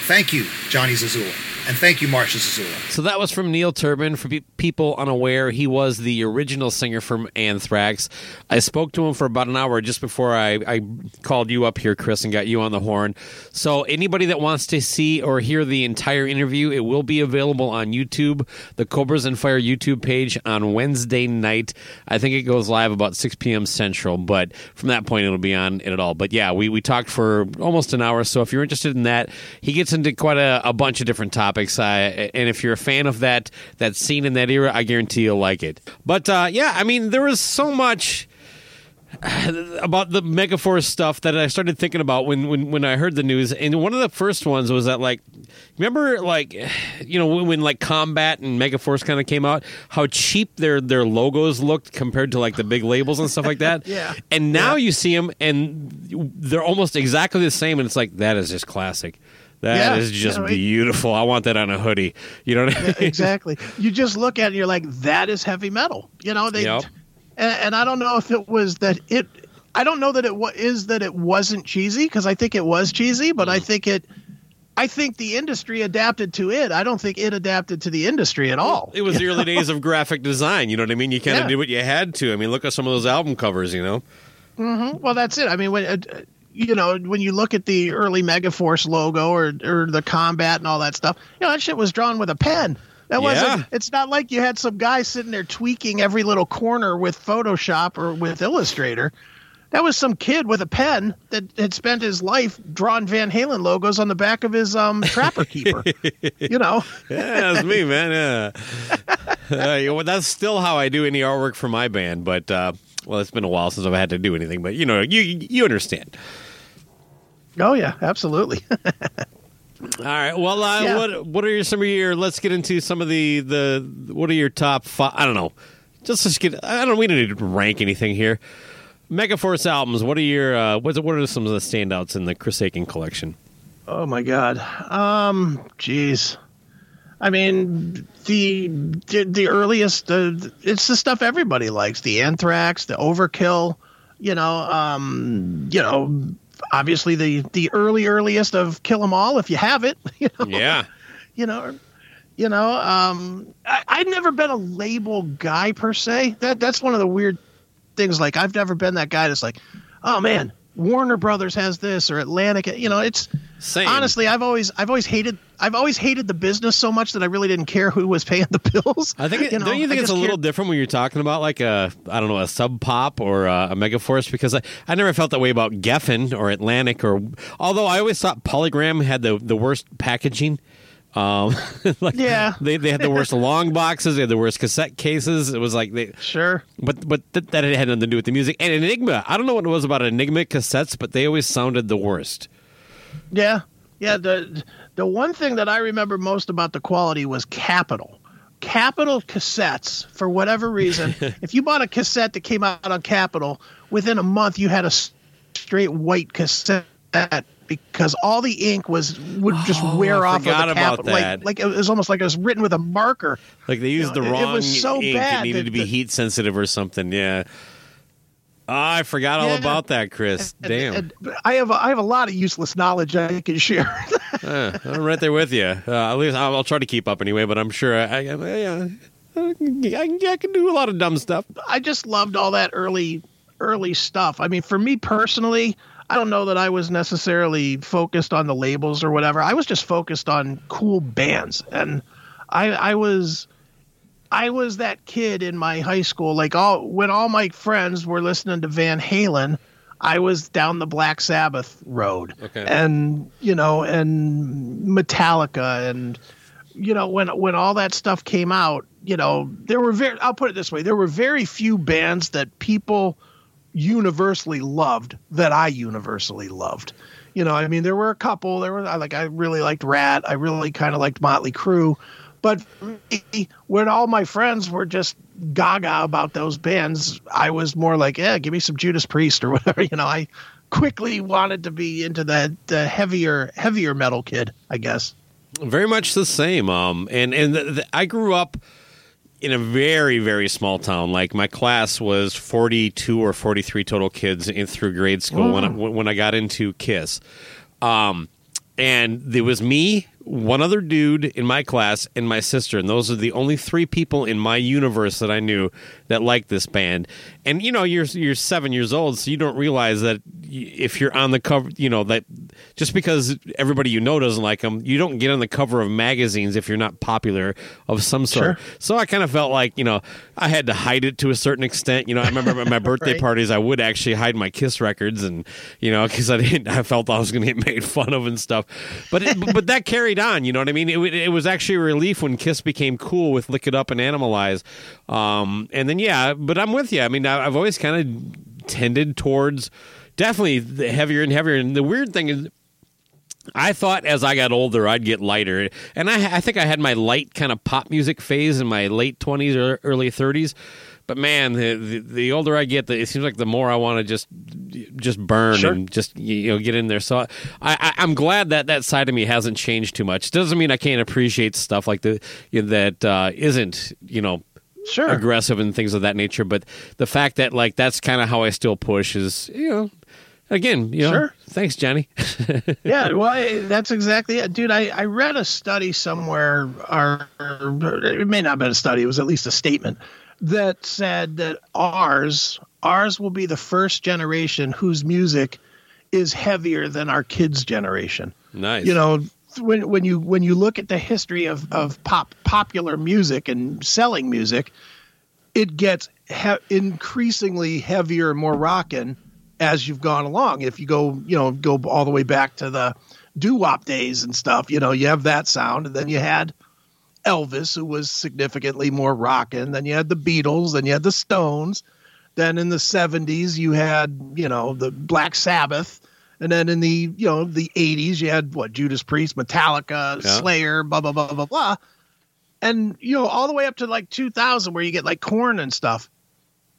Speaker 4: thank you, Johnny Zazula. And thank you, Marcia Zazula.
Speaker 2: So that was from Neil Turbin. For people unaware, he was the original singer from Anthrax. I spoke to him for about an hour just before I, I called you up here, Chris, and got you on the horn. So anybody that wants to see or hear the entire interview, it will be available on YouTube, the Cobras and Fire YouTube page on Wednesday night. I think it goes live about 6 p.m. Central, but from that point, it'll be on it at all. But yeah, we, we talked for almost an hour. So if you're interested in that, he gets into quite a, a bunch of different topics topics. Uh, and if you're a fan of that that scene in that era, I guarantee you'll like it. But uh, yeah, I mean, there was so much about the Megaforce stuff that I started thinking about when, when, when I heard the news. And one of the first ones was that, like, remember, like, you know, when, when like Combat and Megaforce kind of came out, how cheap their their logos looked compared to like the big labels and stuff like that.
Speaker 1: yeah.
Speaker 2: And now
Speaker 1: yeah.
Speaker 2: you see them, and they're almost exactly the same, and it's like that is just classic. That yeah, is just you know, beautiful. I want that on a hoodie. You know what I mean?
Speaker 1: Yeah, exactly. You just look at it and you're like, that is heavy metal. You know, they yep. and, and, I don't know if it was that it I don't know that it was is that it wasn't cheesy because I think it was cheesy, but mm. I think it I think the industry adapted to it. I don't think it adapted to the industry at all.
Speaker 2: It was the early days of graphic design. You know what I mean? You kind of yeah. did what you had to. I mean, look at some of those album covers. You know.
Speaker 1: Mm-hmm. Well, that's it. I mean, when uh, you know, when you look at the early Megaforce logo or or the combat and all that stuff, you know, that shit was drawn with a pen. That wasn't. Yeah. It's not like you had some guy sitting there tweaking every little corner with Photoshop or with Illustrator. That was some kid with a pen that had spent his life drawing Van Halen logos on the back of his um, Trapper Keeper. you know.
Speaker 2: yeah, that's me, man. Yeah. uh, well, that's still how I do any artwork for my band, but uh, well, it's been a while since I've had to do anything. But you know, you you understand.
Speaker 1: Oh yeah, absolutely.
Speaker 2: All right. Well, uh, yeah. what what are your, some of your? Let's get into some of the the. What are your top five? I don't know. Just let's get. I don't. We don't need to rank anything here. Megaforce albums. What are your? Uh, what what are some of the standouts in the Chris Akin collection?
Speaker 1: Oh my God. Um. Jeez. I mean, the the, the earliest. Uh, it's the stuff everybody likes. The Anthrax, the Overkill. You know. Um. You know obviously the the early earliest of Kill 'Em All if you have it. You know?
Speaker 2: Yeah.
Speaker 1: You know, you know, um, I, I've never been a label guy per se. That that's one of the weird things. Like I've never been that guy that's like, oh man, Warner Brothers has this or Atlantic. You know, it's
Speaker 2: Same.
Speaker 1: honestly, I've always I've always hated I've always hated the business so much that I really didn't care who was paying the bills.
Speaker 2: I think it, you know, don't you think it's a little different when you're talking about like a I don't know a Sub Pop or a, a Megaforce because I, I never felt that way about Geffen or Atlantic or although I always thought Polygram had the the worst packaging. Um, like
Speaker 1: yeah,
Speaker 2: they, they had the worst long boxes. They had the worst cassette cases. It was like they
Speaker 1: sure,
Speaker 2: but but th- that had nothing to do with the music. And Enigma, I don't know what it was about Enigma cassettes, but they always sounded the worst.
Speaker 1: Yeah, yeah. The the one thing that I remember most about the quality was Capitol. Capitol cassettes, for whatever reason, if you bought a cassette that came out on Capitol, within a month you had a straight white cassette because all the ink was would just
Speaker 2: oh,
Speaker 1: wear
Speaker 2: I
Speaker 1: off of the
Speaker 2: cap.
Speaker 1: Like, like, it was almost like it was written with a marker.
Speaker 2: Like they used you know, the wrong
Speaker 1: it, it was so
Speaker 2: ink.
Speaker 1: Bad
Speaker 2: it needed
Speaker 1: that,
Speaker 2: to be heat sensitive or something. Yeah. Oh, I forgot all
Speaker 1: yeah.
Speaker 2: about that, Chris.
Speaker 1: And,
Speaker 2: Damn.
Speaker 1: And I have a, I have a lot of useless knowledge I can share.
Speaker 2: uh, I'm right there with you. Uh, at least I'll, I'll, try to keep up anyway. But I'm sure I, I, I, I, can, I can do a lot of dumb stuff.
Speaker 1: I just loved all that early early stuff. I mean, for me personally, I don't know that I was necessarily focused on the labels or whatever. I was just focused on cool bands, and I I was I was that kid in my high school. Like all when all my friends were listening to Van Halen, I was down the Black Sabbath road,
Speaker 2: okay.
Speaker 1: and you know, and Metallica, and you know, when when all that stuff came out, you know, there were very. I'll put it this way: there were very few bands that people universally loved that I universally loved. You know, I mean, there were a couple. There were I like I really liked Ratt. I really kind of liked Motley Crue. But when all my friends were just gaga about those bands, I was more like, yeah, give me some Judas Priest or whatever. You know, I quickly wanted to be into the heavier heavier metal kid, I guess.
Speaker 2: Very much the same. Um, and and I grew up in a very very small town. Like my class was forty two or forty three total kids in through grade school when I, when I got into Kiss. Um, and there was me, one other dude in my class, and my sister, and those are the only three people in my universe that I knew that liked this band. And you know, you're you're seven years old, so you don't realize that if you're on the cover, you know that just because everybody you know doesn't like them, you don't get on the cover of magazines if you're not popular of some sort.
Speaker 1: Sure.
Speaker 2: So I kind of felt like you know I had to hide it to a certain extent. You know, I remember at my birthday
Speaker 1: right.
Speaker 2: parties, I would actually hide my Kiss records, and you know, because I didn't, I felt I was going to get made fun of and stuff. But it, but that carried on. You know what I mean? It, it was actually a relief when Kiss became cool with Lick It Up and Animalize. Um, and then yeah, but I'm with you. I mean, I've always kind of tended towards definitely heavier and heavier. And the weird thing is, I thought as I got older I'd get lighter, and I, I think I had my light kind of pop music phase in my late twenties or early thirties. But man, the, the, the older I get, the, it seems like the more I want to just just burn
Speaker 1: sure.
Speaker 2: and just you know get in there. So I, I I'm glad that that side of me hasn't changed too much. Doesn't mean I can't appreciate stuff like the you know, that uh, not you know
Speaker 1: sure
Speaker 2: aggressive and things of that nature. But the fact that like that's kind of how I still push is you know again, you know,
Speaker 1: sure.
Speaker 2: thanks, Johnny.
Speaker 1: yeah, well, that's exactly it, dude. I, I read a study somewhere, or, or, it may not have been a study; it was at least a statement that said that ours, ours will be the first generation whose music is heavier than our kids' generation.
Speaker 2: Nice.
Speaker 1: You know, when when you when you look at the history of of pop popular music and selling music, it gets he- increasingly heavier, and more rockin' as you've gone along. If you go, you know, go all the way back to the doo wop days and stuff, you know, you have that sound, and then you had Elvis, who was significantly more rockin'. Then you had the Beatles, then you had the Stones. Then in the '70s, you had, you know, the Black Sabbath. And then in the, you know, the 80s, you had what Judas Priest, Metallica, yeah. Slayer, blah blah blah blah blah. And you know, all the way up to like 2000 where you get like Korn and stuff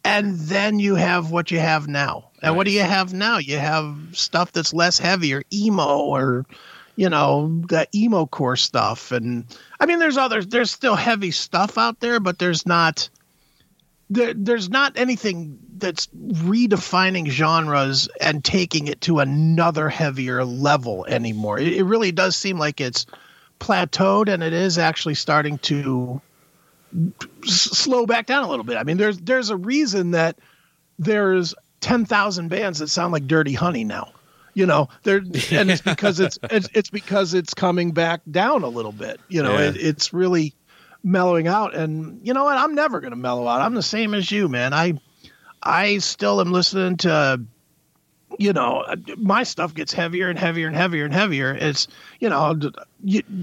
Speaker 1: and then you have what you have now. And right. what do you have now? You have stuff that's less heavier, emo or you know, the emo core stuff. And I mean there's other there's still heavy stuff out there, but there's not there, there's not anything that's redefining genres and taking it to another heavier level anymore. It, it really does seem like it's plateaued and it is actually starting to slow back down a little bit. I mean, there's there's a reason that there's ten thousand bands that sound like Dirty Honey now. You know, there and it's because it's, it's it's because it's coming back down a little bit. You know, yeah. it, it's really mellowing out. And you know what? I'm never going to mellow out. I'm the same as you, man. I I still am listening to you know, my stuff gets heavier and heavier and heavier and heavier. It's, you know,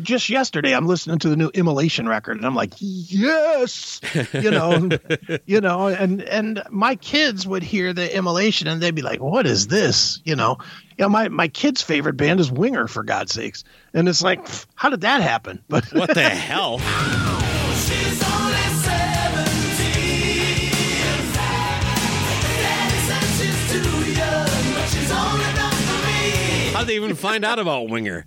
Speaker 1: just yesterday I'm listening to the new Immolation record and I'm like, yes, you know, you know, and and my kids would hear the Immolation and they'd be like, what is this? You know, you know, my my kid's favorite band is Winger for God's sakes, and it's like, how did that happen?
Speaker 2: But what the hell? How'd they even find out about Winger?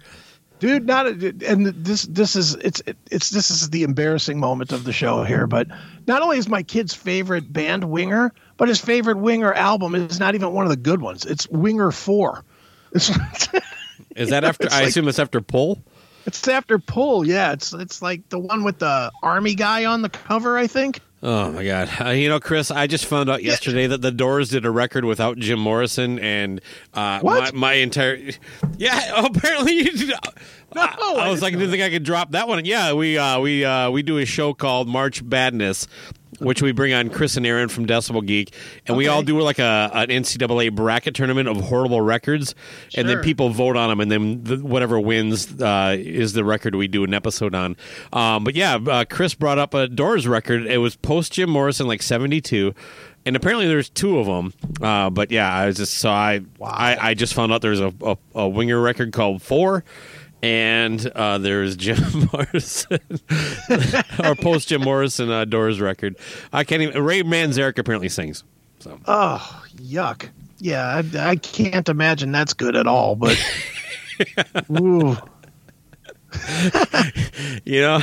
Speaker 1: dude not and this this is it's it's this is the embarrassing moment of the show here but not only is my kid's favorite band winger but his favorite winger album is not even one of the good ones. It's winger 4
Speaker 2: is that after i like, assume it's after pull?
Speaker 1: It's after pull yeah. It's it's like the one with the army guy on the cover i think
Speaker 2: Oh my God! Uh, you know, Chris, I just found out yesterday that the Doors did a record without Jim Morrison, and uh, my, my, entire yeah. Apparently, you did, no, I, I was like, I didn't think I could drop that one. Yeah, we uh, we uh, we do a show called March Badness, which we bring on Chris and Aaron from Decibel Geek, and okay. we all do like a an NCAA bracket tournament of horrible records, sure. and then people vote on them, and then the, whatever wins uh, is the record we do an episode on. Um, but yeah, uh, Chris brought up a Doors record. It was post Jim Morrison, like seventy two. And apparently there's two of them, uh, but yeah, I was just so I, wow. I I just found out there's a, a, a winger record called Four, and uh, there's Jim Morrison, our post Jim Morrison uh, Doors record. I can't even. Ray Manzarek apparently sings. So.
Speaker 1: Oh, yuck! Yeah, I, I can't imagine that's good at all. But, ooh.
Speaker 2: you know,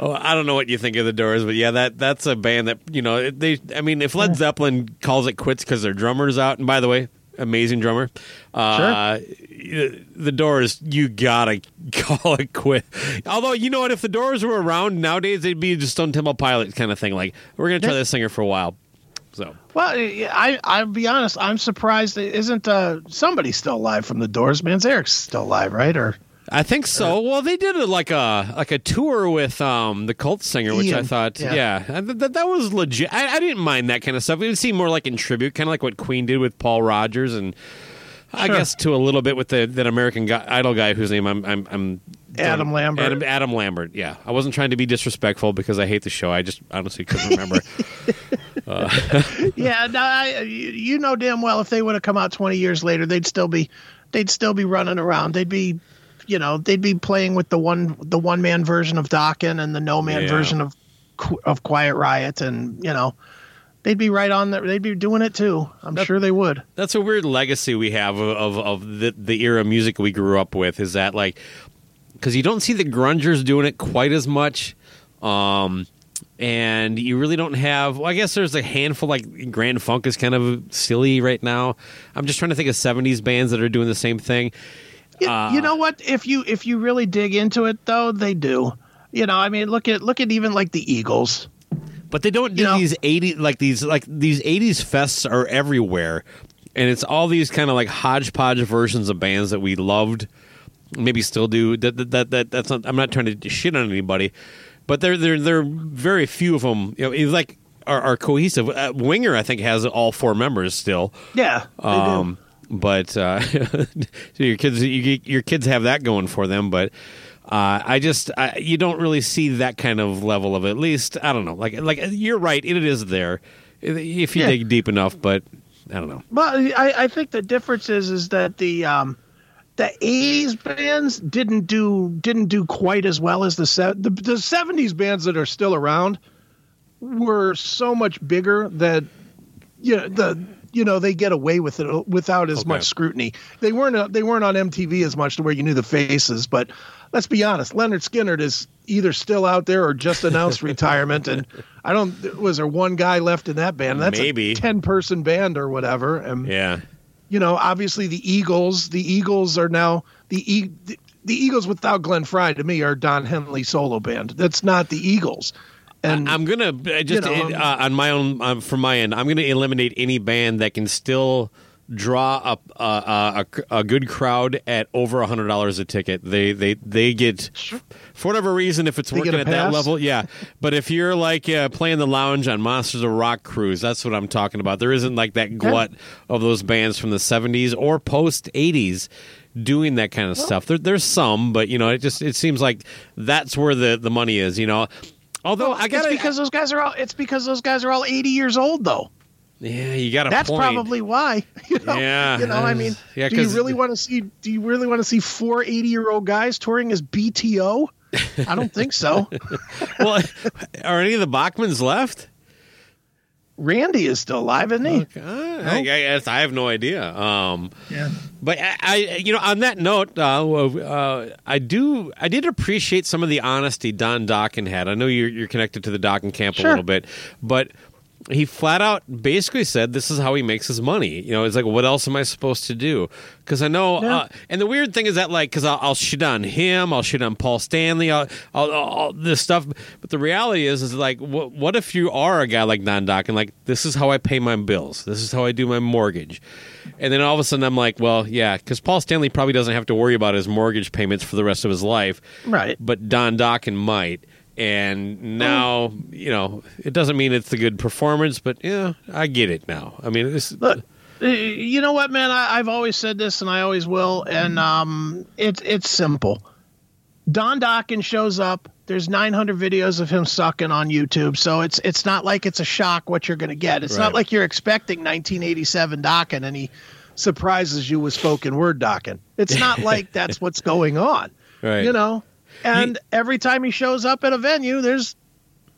Speaker 2: oh, I don't know what you think of the Doors, but yeah, that that's a band that you know they. I mean, if Led Zeppelin calls it quits because their drummer's out, and by the way, amazing drummer. Uh, sure. The Doors, you gotta call it quit. Although you know what, if the Doors were around nowadays, they'd be just Stone Temple Pilot kind of thing. Like we're gonna try this singer for a while. So
Speaker 1: well, I I'll be honest. I'm surprised. Isn't uh, somebody still alive from the Doors? Manzarek's still alive, right? Or
Speaker 2: I think so. Well, they did a, like a like a tour with um the cult singer, which Ian. I thought, yeah, yeah that, that was legit. I, I, didn't mind that kind of stuff. It seemed more like in tribute, kind of like what Queen did with Paul Rodgers, and sure. I guess to a little bit with the that American guy, Idol guy whose name I'm I'm, I'm
Speaker 1: Adam Lambert.
Speaker 2: Adam, Adam, Lambert. Yeah, I wasn't trying to be disrespectful because I hate the show. I just honestly couldn't remember.
Speaker 1: uh. yeah, no, I, you know damn well if they would have come out 20 years later, they'd still be they'd still be running around. They'd be you know they'd be playing with the one the one man version of Dokken and the no man yeah. version of of Quiet Riot, and you know they'd be right on there. They'd be doing it too. I'm that, sure they would.
Speaker 2: That's a weird legacy we have of of, of the the era of music we grew up with. Is that like because you don't see the grungers doing it quite as much. Um, and you really don't have well i guess there's a handful like grand funk is kind of silly right now i'm just trying to think of 70s bands that are doing the same thing
Speaker 1: you, uh, you know what? If you if you really dig into it, though, they do. You know, I mean, look at look at even like the Eagles.
Speaker 2: But they don't do you know, these eighty like these like these eighties fests are everywhere, and it's all these kind of like hodgepodge versions of bands that we loved, maybe still do. That that that, that that's not. I'm not trying to shit on anybody, but there there there are very few of them. You know, it's like are, are cohesive. Uh, Winger, I think, has all four members still.
Speaker 1: Yeah. Um,
Speaker 2: but uh, your kids you, your kids have that going for them but uh, I just I, you don't really see that kind of level of. At least I don't know. Like like you're right, it is there if you yeah. dig deep enough. But I don't know.
Speaker 1: Well, I, I think the difference is is that the um, the '80s bands didn't do didn't do quite as well as the se- the, the '70s bands that are still around were so much bigger that you know the you know they get away with it without as okay. much scrutiny. They weren't uh, they weren't on MTV as much to where you knew the faces, but let's be honest, Lynyrd Skynyrd is either still out there or just announced retirement. And I don't was there one guy left in that band? That's Maybe. a ten person band or whatever. And
Speaker 2: yeah,
Speaker 1: you know, obviously the Eagles. The Eagles are now the e- the, the Eagles without Glenn Frey to me are Don Henley solo band. That's not the Eagles.
Speaker 2: And I'm gonna just you know, uh, on my own uh, from my end. I'm gonna eliminate any band that can still draw up a, a, a, good crowd at over a hundred dollars a ticket. They they they get for whatever reason if it's they working at that level, yeah. But if you're like uh, playing the lounge on Monsters of Rock cruise, that's what I'm talking about. There isn't like that glut of those bands from the '70s or post '80s doing that kind of well, stuff. There, there's some, but you know, it just it seems like that's where the the money is. You know, Although well, I guess
Speaker 1: because those guys are all it's because those guys are all 80 years old though.
Speaker 2: Yeah, you got a
Speaker 1: That's
Speaker 2: point.
Speaker 1: probably why. You know?
Speaker 2: Yeah,
Speaker 1: you know, I mean, yeah, do you really want to see? Do you really want to see four 80 year old guys touring as BTO? I don't think so.
Speaker 2: well, are any of the Bachmans left?
Speaker 1: Randy is still alive, isn't he? Okay.
Speaker 2: I, I, I, have no idea. Um,
Speaker 1: yeah.
Speaker 2: But I, I, you know, on that note, uh, uh, I do, I did appreciate some of the honesty Don Dokken had. I know you're, you're connected to the Dokken camp sure. a little bit, but he flat out basically said this is how he makes his money. You know, it's like, what else am I supposed to do? Because I know, yeah. uh, and the weird thing is that, like, because I'll, I'll, shit on him, I'll shit on Paul Stanley, I'll, I'll, I'll, this stuff. But the reality is, is like, what, what if you are a guy like Don Dokken, and like, this is how I pay my bills, this is how I do my mortgage. And then all of a sudden, I'm like, well, yeah, because Paul Stanley probably doesn't have to worry about his mortgage payments for the rest of his life,
Speaker 1: right?
Speaker 2: But Don Dokken might and now you know it doesn't mean it's a good performance, but yeah, I get it now. I mean, this.
Speaker 1: Look, you know what, man? I, have always said this, and I always will, and um, it's it's simple. Don Dokken shows up. There's 900 videos of him sucking on YouTube, so it's it's not like it's a shock what you're going to get. It's right. not like you're expecting 1987 Dokken and he surprises you with spoken word Dokken. It's not like that's what's going on.
Speaker 2: Right.
Speaker 1: You know, and every time he shows up at a venue, there's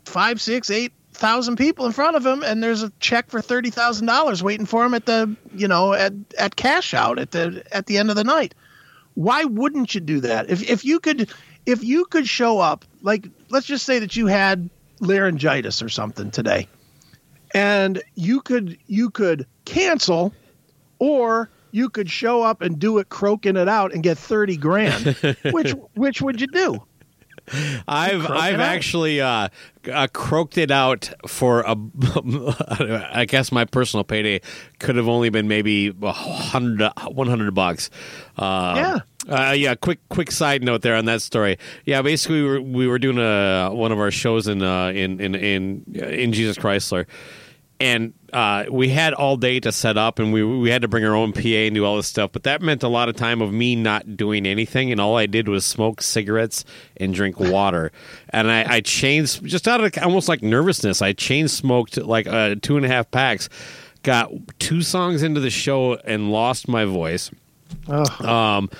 Speaker 1: five, six, eight thousand people in front of him, and there's a check for thirty thousand dollars waiting for him at the you know at at cash out at the at the end of the night. Why wouldn't you do that? If if you could if you could show up, like let's just say that you had laryngitis or something today, and you could you could cancel, or you could show up and do it croaking it out and get 30 grand which which would you do
Speaker 2: I've I've actually uh, uh, croaked it out for a. I guess my personal payday could have only been maybe 100, 100 bucks.
Speaker 1: Uh, yeah.
Speaker 2: Uh, yeah. Quick quick side note there on that story. Yeah. Basically, we were, we were doing a one of our shows in uh, in in in in Jesus Chrysler and uh, we had all day to set up, and we we had to bring our own PA and do all this stuff. But that meant a lot of time of me not doing anything, and all I did was smoke cigarettes and drink water. and I, I changed just out of almost like nervousness. I chain smoked like uh, two and a half packs. Got two songs into the show and lost my voice. Oh. Um,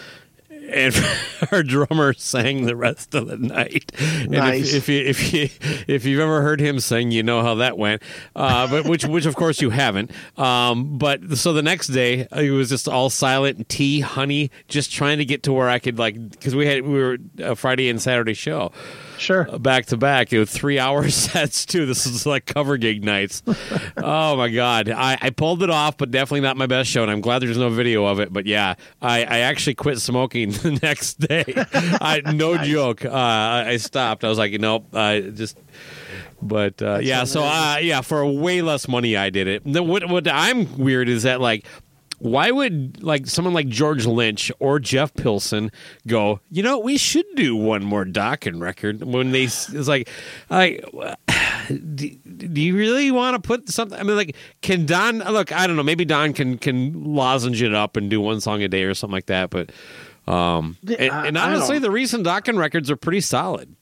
Speaker 2: and our drummer sang the rest of the night. And
Speaker 1: nice.
Speaker 2: if, if, you if you if you've ever heard him sing, you know how that went. Uh, but which which of course you haven't. Um, but so the next day it was just all silent, tea, honey, just trying to get to where I could like because we had we were a Friday and Saturday show.
Speaker 1: Sure.
Speaker 2: Uh, back to back. It was three hour sets too. This is like cover gig nights. oh my god. I, I pulled it off, but definitely not my best show. And I'm glad there's no video of it. But yeah, I, I actually quit smoking the next day. I no nice. joke. Uh, I, stopped. I was like, nope. I just. But uh, yeah, so uh, yeah, for way less money, I did it. what what I'm weird is that like why would like someone like George Lynch or Jeff Pilson go? You know, we should do one more Dokken record when they it's like, like. Do, do you really want to put something? I mean, like, can Don look? I don't know. Maybe Don can can lozenge it up and do one song a day or something like that. But, um, and, and honestly, the recent Dokken records are pretty solid.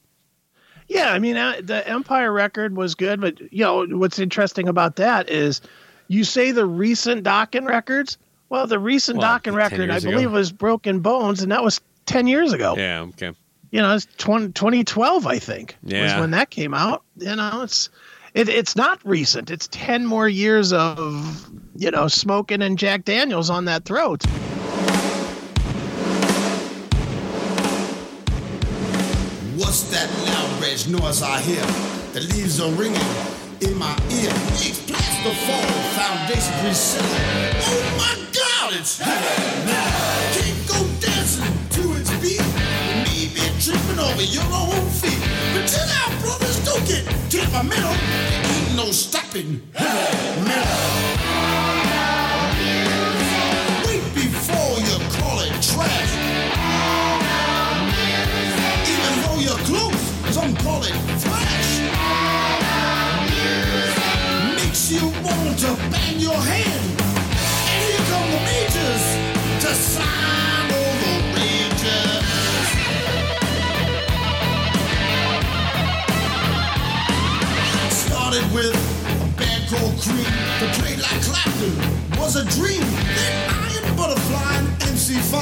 Speaker 1: Yeah, I mean, uh, the Empire record was good, but you know what's interesting about that is you say the recent Dokken records, well, the recent well, Dokken record, I believe, ago. was Broken Bones, and that was 10 years ago.
Speaker 2: Yeah, okay.
Speaker 1: You know, it's 20, 2012, I think,
Speaker 2: yeah.
Speaker 1: was when that came out. You know, it's it, it's not recent. It's 10 more years of, you know, smoking and Jack Daniels on that throat.
Speaker 5: What's that loud red noise I hear? The leaves are ringing in my ear. Each plaster fall, foundation resetting. Oh my God, heavy. Can't go dancing to its beat. You may be tripping over your own feet. Pretend our brothers don't get temperamental. Ain't no stopping heavy metal. Wait before you call it trash. Even though you're some call it flash makes you want to bang your hand. To sign all the wages. Started with a band called Cream to play like Clapton was a dream. Then Iron Butterfly and MC5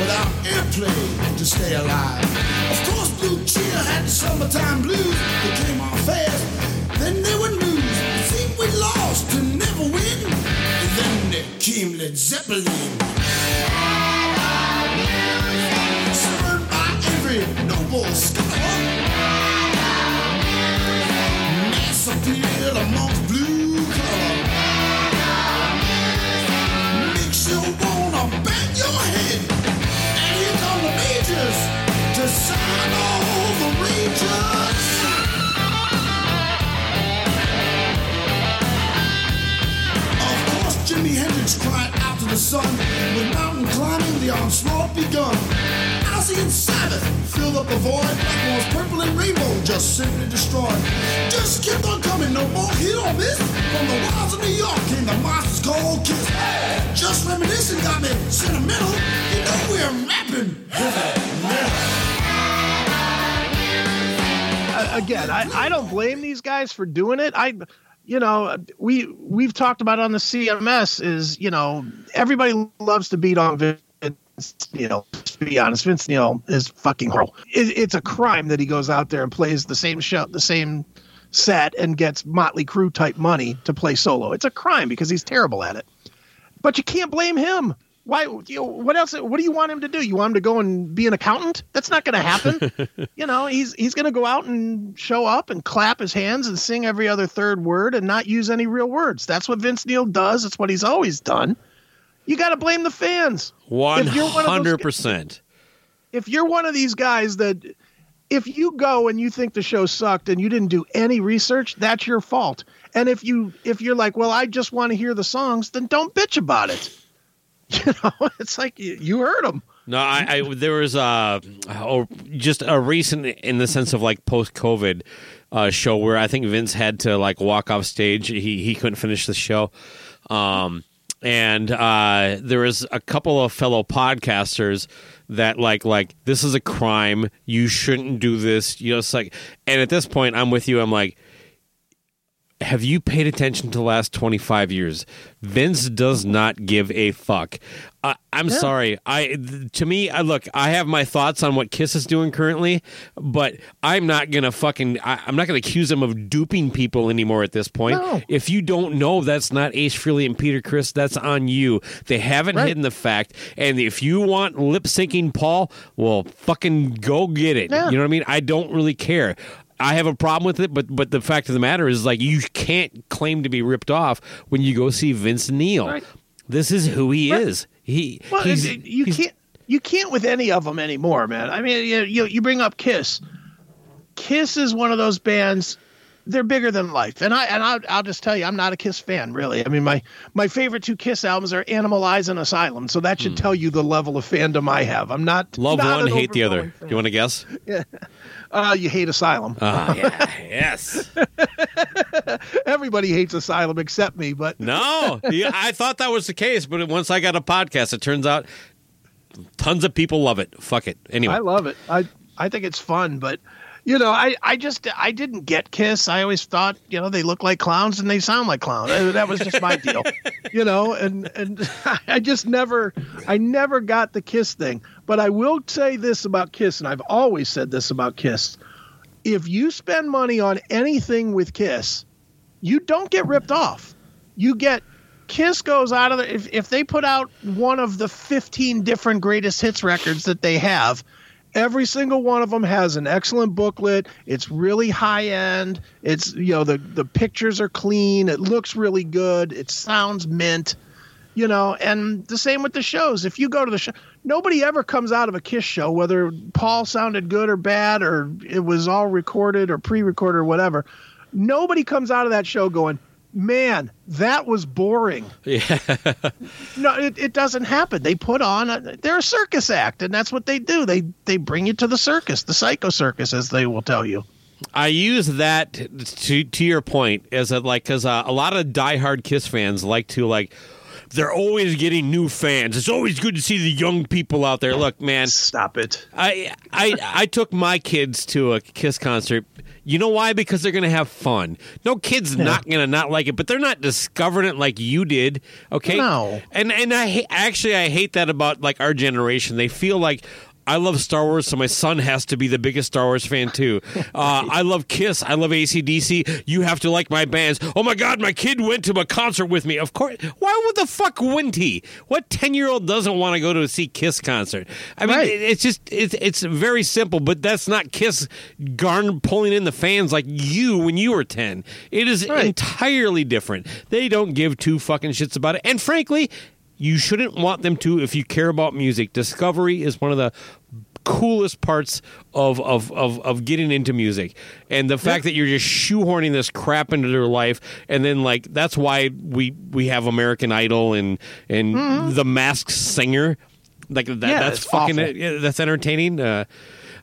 Speaker 5: without airplay to stay alive. Of course, Blue Cheer had the summertime blues. They came on fast, Team Led Zeppelin. Served by every noble scholar. Mass appeal amongst blue collar. Makes you wanna bang your head. And here come the majors to sign all the rangers. Jimi Hendrix cried out to the sun with mountain climbing the onslaught begun. Ozzy and Sabbath filled up the void was purple and rainbow just simply destroyed. Just kept on coming, no more hit or miss. From the wilds of New York came the monsters called Kiss. Just reminiscing got me sentimental. You know we're rapping heavy
Speaker 1: again, I, I don't blame these guys for doing it. I, you know, we we've talked about on the CMS is you know everybody loves to beat on Vince Neil. To be honest, Vince Neil is fucking horrible. It, it's a crime that he goes out there and plays the same show, the same set, and gets Motley Crue type money to play solo. It's a crime because he's terrible at it. But you can't blame him. Why? You know, what else? What do you want him to do? You want him to go and be an accountant? That's not going to happen. you know, he's he's going to go out and show up and clap his hands and sing every other third word and not use any real words. That's what Vince Neil does. It's what he's always done. You got to blame the fans.
Speaker 2: One
Speaker 1: If you're one of those-
Speaker 2: hundred percent.
Speaker 1: If you're one of these guys that, if you go and you think the show sucked and you didn't do any research, that's your fault. And if you if you're like, well, I just want to hear the songs, then don't bitch about it. You know, it's like you, heard them.
Speaker 2: No, I, I there was uh oh, just a recent in the sense of like post COVID uh, show where I think Vince had to like walk off stage. He he couldn't finish the show. Um and uh, there was a couple of fellow podcasters that like like this is a crime. You shouldn't do this. You know, it's like, and at this point, I'm with you. I'm like, have you paid attention to the last 25 years? Vince does not give a fuck. I, i'm sorry. I to me I look i have my thoughts on what kiss is doing currently but i'm not gonna fucking I, i'm not gonna accuse them of duping people anymore at this point.
Speaker 1: No.
Speaker 2: if you don't know that's not ace frehley and Peter Criss that's on you. They haven't
Speaker 1: Right.
Speaker 2: hidden the fact and if you want lip syncing paul well fucking go get it.
Speaker 1: Yeah.
Speaker 2: you know what i mean? I don't really care I have a problem with it, but but the fact of the matter is, like, you can't claim to be ripped off when you go see Vince Neil.
Speaker 1: Right.
Speaker 2: This is who he
Speaker 1: Right.
Speaker 2: is. He
Speaker 1: Well,
Speaker 2: he's,
Speaker 1: it- it- you can't you can't with any of them anymore, man. I mean, you, you you bring up Kiss. Kiss is one of those bands. They're bigger than life, and I and I'll, I'll just tell you, I'm not a Kiss fan, really. I mean, my my favorite two Kiss albums are Animalize and Asylum, so that should hmm. tell you the level of fandom I have. I'm not
Speaker 2: love
Speaker 1: not
Speaker 2: one, hate the other. Do you want to guess?
Speaker 1: fan. Uh, you hate Asylum.
Speaker 2: Ah, yeah, yes.
Speaker 1: Everybody hates Asylum except me, but
Speaker 2: No, yeah, I thought that was the case, but once I got a podcast, it turns out tons of people love it. Fuck it. Anyway,
Speaker 1: I love it. I I think it's fun, but you know, I I just I didn't get Kiss. I always thought you know they look like clowns and they sound like clowns. Uh, That was just my deal, you know. And and I just never I never got the Kiss thing. But I will say this about Kiss, and I've always said this about Kiss: if you spend money on anything with Kiss, you don't get ripped off. You get Kiss goes out of the if if they put out one of the 15 different greatest hits records that they have, every single one of them has an excellent booklet. It's really high end. It's you know the the pictures are clean. It looks really good. It sounds mint. You know, and the same with the shows. If you go to the show, nobody ever comes out of a Kiss show, whether Paul sounded good or bad, or it was all recorded or pre-recorded or whatever. Nobody comes out of that show going, "Man, that was boring."
Speaker 2: yeah,
Speaker 1: No, it, it doesn't happen. They put on a, they're a circus act, and that's what they do. They they bring you to the circus, the psycho circus, as they will tell you.
Speaker 2: I use that to to your point as a like because uh, a lot of diehard Kiss fans like to like. They're always getting new fans. It's always good to see the young people out there. Look, man,
Speaker 1: Stop it.
Speaker 2: I I I took my kids to a Kiss concert. You know why? Because they're going to have fun. No kid's not going to not like it, but they're not discovering it like you did. Okay.
Speaker 1: No.
Speaker 2: And and I ha- actually I hate that about like our generation. They feel like. I love Star Wars, so my son has to be the biggest Star Wars fan too. Uh, I love Kiss. I love ACDC. You have to like my bands. Oh my God, my kid went to a concert with me. Of course. Why would the fuck wouldn't he? What 10 year old doesn't want to go to see Kiss concert? I mean, right. it's just, it's, it's very simple, but that's not Kiss garn pulling in the fans like you when you were 10. It is right. entirely different. They don't give two fucking shits about it. And frankly, you shouldn't want them to if you care about music. Discovery is one of the coolest parts of, of, of, of getting into music. And the fact that you're just shoehorning this crap into their life and then like that's why we we have American Idol and and mm-hmm. the masked singer. Like that yeah, that's fucking it, that's entertaining. Uh,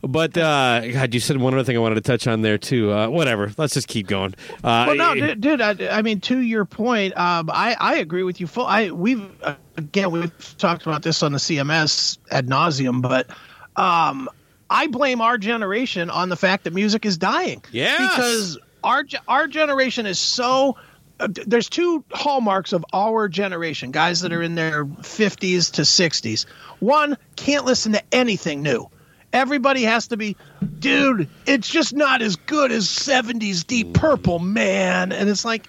Speaker 2: but uh, God, you said one other thing I wanted to touch on there too. Uh, whatever, let's just keep going.
Speaker 1: Uh, well, no, dude, dude I, I, mean, to your point, um, I I agree with you. Full. I we've again we've talked about this on the CMS ad nauseum, but um, I blame our generation on the fact that music is dying.
Speaker 2: Yeah,
Speaker 1: because our our generation is so. Uh, there's two hallmarks of our generation, guys that are in their 50s to 60s. One can't listen to anything new. Everybody has to be, dude, it's just not as good as 70s Deep Purple, man. And it's like,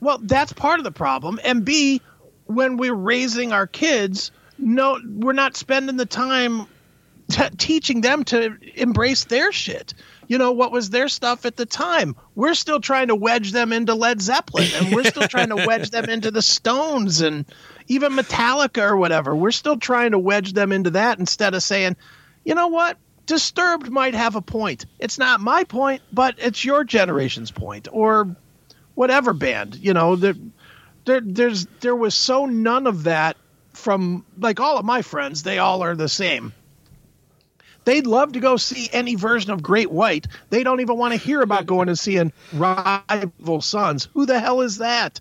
Speaker 1: well, that's part of the problem. And B, when we're raising our kids, no, we're not spending the time t- teaching them to embrace their shit. You know, what was their stuff at the time? We're still trying to wedge them into Led Zeppelin and we're still trying to wedge them into the Stones and even Metallica or whatever. We're still trying to wedge them into that instead of saying, you know what? Disturbed might have a point. It's not my point, but it's your generation's point, or whatever band. You know, there, there, there's there was so none of that from like all of my friends. They all are the same. They'd love to go see any version of Great White. They don't even want to hear about going and seeing Rival Sons. Who the hell is that?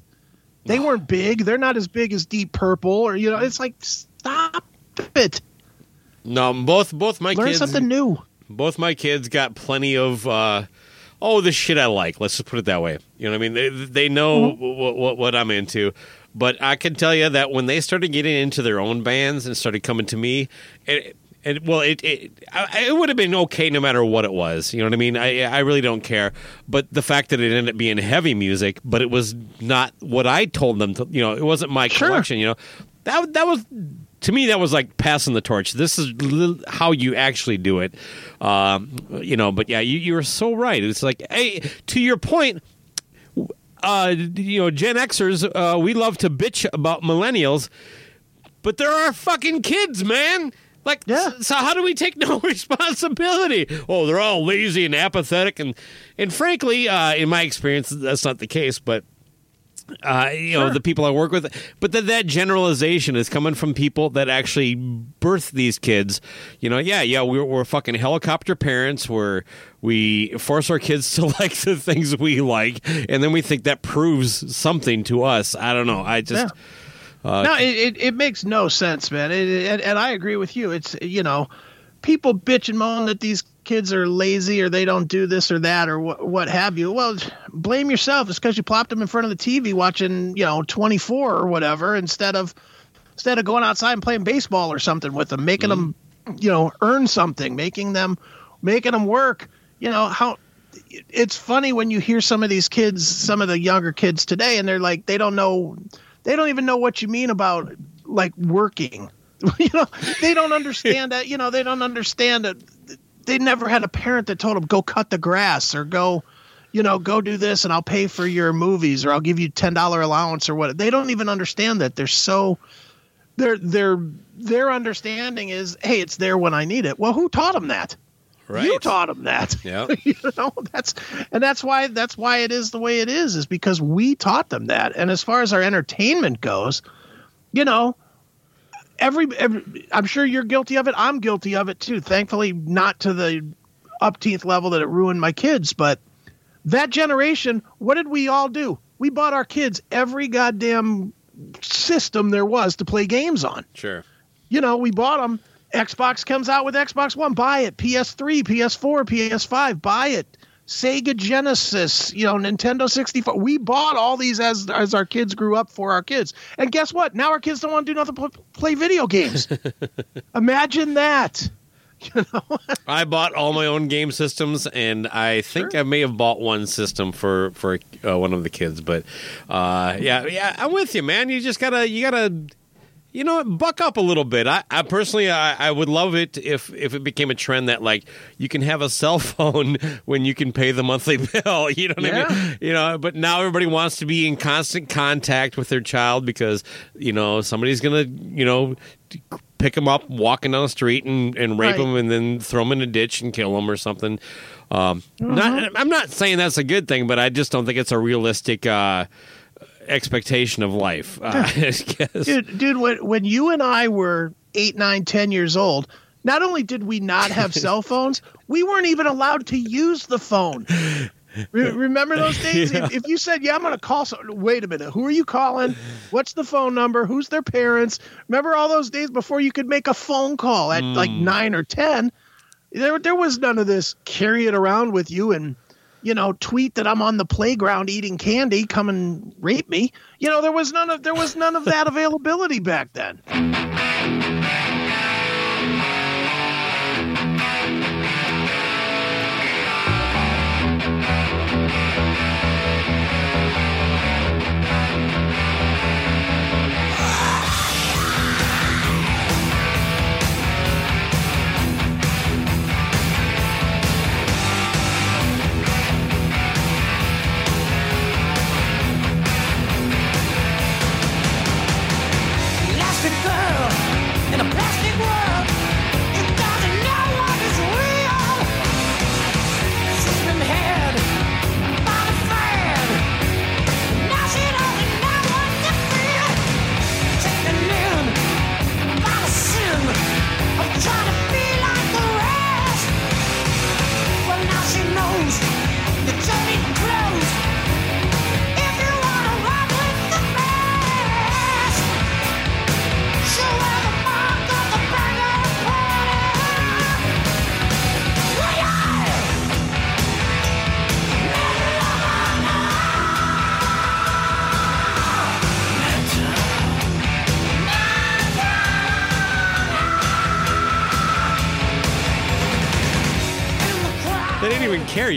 Speaker 1: They weren't big. They're not as big as Deep Purple, or you know. It's like stop it.
Speaker 2: No, both both my
Speaker 1: Learn
Speaker 2: kids
Speaker 1: something new.
Speaker 2: Both my kids got plenty of uh, oh the shit I like. Let's just put it that way. You know what I mean? They they know mm-hmm. what, what, what I'm into. But I can tell you that when they started getting into their own bands and started coming to me, it, it, well, it it, it would have been okay no matter what it was. You know what I mean? I I really don't care. But the fact that it ended up being heavy music, but it was not what I told them to. You know, it wasn't my sure. collection. You know, that that was to me that was like passing the torch. This is how you actually do it, um, you know. But yeah, you you were so right. It's like, hey, to your point. Uh, you know, Gen Xers, uh, we love to bitch about millennials, but there are fucking kids, man. Like, yeah. so how do we take no responsibility? Oh, they're all lazy and apathetic, and and frankly, uh, in my experience, that's not the case. But uh, you sure. know, the people I work with. But that that generalization is coming from people that actually birth these kids. You know, yeah, yeah, we're, we're fucking helicopter parents. We're we force our kids to like the things we like, and then we think that proves something to us. I don't know. I just. Yeah.
Speaker 1: Uh, no, it, it, it, makes no sense, man. It, and, and I agree with you. It's you know, people bitch and moan that these kids are lazy or they don't do this or that or what, what have you. Well, blame yourself. It's because you plopped them in front of the TV watching, you know, 24 or whatever instead of instead of going outside and playing baseball or something with them, making mm-hmm. them, you know, earn something, making them making them work. You know how it's funny when you hear some of these kids, some of the younger kids today, and they're like, they don't know, they don't even know what you mean about like working. you know, they don't understand that. You know, they don't understand that they never had a parent that told them go cut the grass or go you know go do this and i'll pay for your movies or i'll give you $10 allowance or what. They don't even understand that. They're so their their their understanding is hey it's there when i need it. Well who taught them that? Right. you taught them that.
Speaker 2: Yeah.
Speaker 1: You know that's and that's why that's why it is the way it is is because we taught them that. And as far as our entertainment goes you know every, every I'm sure you're guilty of it. I'm guilty of it too. Thankfully, not to the upteenth level that it ruined my kids, but that generation, what did we all do? We bought our kids every goddamn system there was to play games on.
Speaker 2: Sure.
Speaker 1: You know, we bought them. Xbox comes out with Xbox One, buy it. PS3, PS4, PS5, buy it. Sega Genesis, you know, Nintendo 64. We bought all these as as our kids grew up for our kids. And guess what? Now our kids don't want to do nothing but play video games. Imagine that. You know,
Speaker 2: I bought all my own game systems, and I think sure. I may have bought one system for for uh, one of the kids. But uh, yeah, yeah, I'm with you, man. You just gotta you gotta you know, buck up a little bit. I, I personally, I, I, would love it if if it became a trend that like you can have a cell phone when you can pay the monthly bill. You know what yeah. I mean? You know, but now everybody wants to be in constant contact with their child because you know somebody's gonna you know pick them up walking down the street and, and rape right. them and then throw them in a ditch and kill them or something. Um, mm-hmm. Not, I'm not saying that's a good thing, but I just don't think it's a realistic. Uh, expectation of life. Uh,
Speaker 1: dude, dude, when, when you and I were eight, nine, ten years old, not only did we not have cell phones, we weren't even allowed to use the phone. Re- remember those days? Yeah. If, if, you said, "Yeah, I'm going to call," wait a minute, who are you calling? What's the phone number? Who's their parents? Remember all those days before you could make a phone call at mm. like nine or ten? There, there was none of this. Carry it around with you and you know, tweet that I'm on the playground eating candy, come and rape me. You know, there was none of there was none of that availability back then.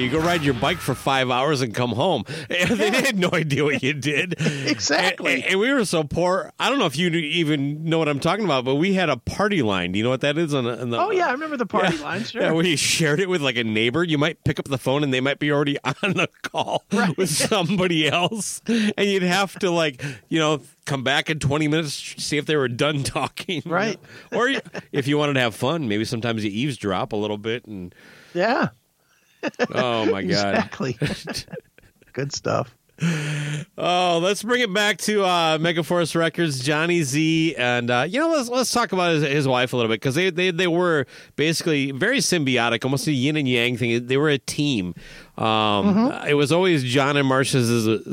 Speaker 2: You go ride your bike for five hours and come home. they had no idea what you did.
Speaker 1: exactly.
Speaker 2: And, and, we were so poor. I don't know if you even know what I'm talking about, but we had a party line. Do you know what that is? On, on the,
Speaker 1: oh yeah, I remember the party yeah, line. Sure.
Speaker 2: Yeah, where you shared it with like a neighbor. You might pick up the phone and they might be already on the call right. with somebody else, and you'd have to like you know come back in 20 minutes see if they were done talking
Speaker 1: right
Speaker 2: or if you wanted to have fun maybe sometimes you eavesdrop a little bit and
Speaker 1: yeah
Speaker 2: Oh my god!
Speaker 1: Exactly. Good stuff.
Speaker 2: Oh, let's bring it back to uh, Megaforce Records, Johnny Z, and uh, you know let's let's talk about his, his wife a little bit because they, they they were basically very symbiotic, almost a yin and yang thing. They were a team. Um, mm-hmm. It was always John and Marcia Zazula,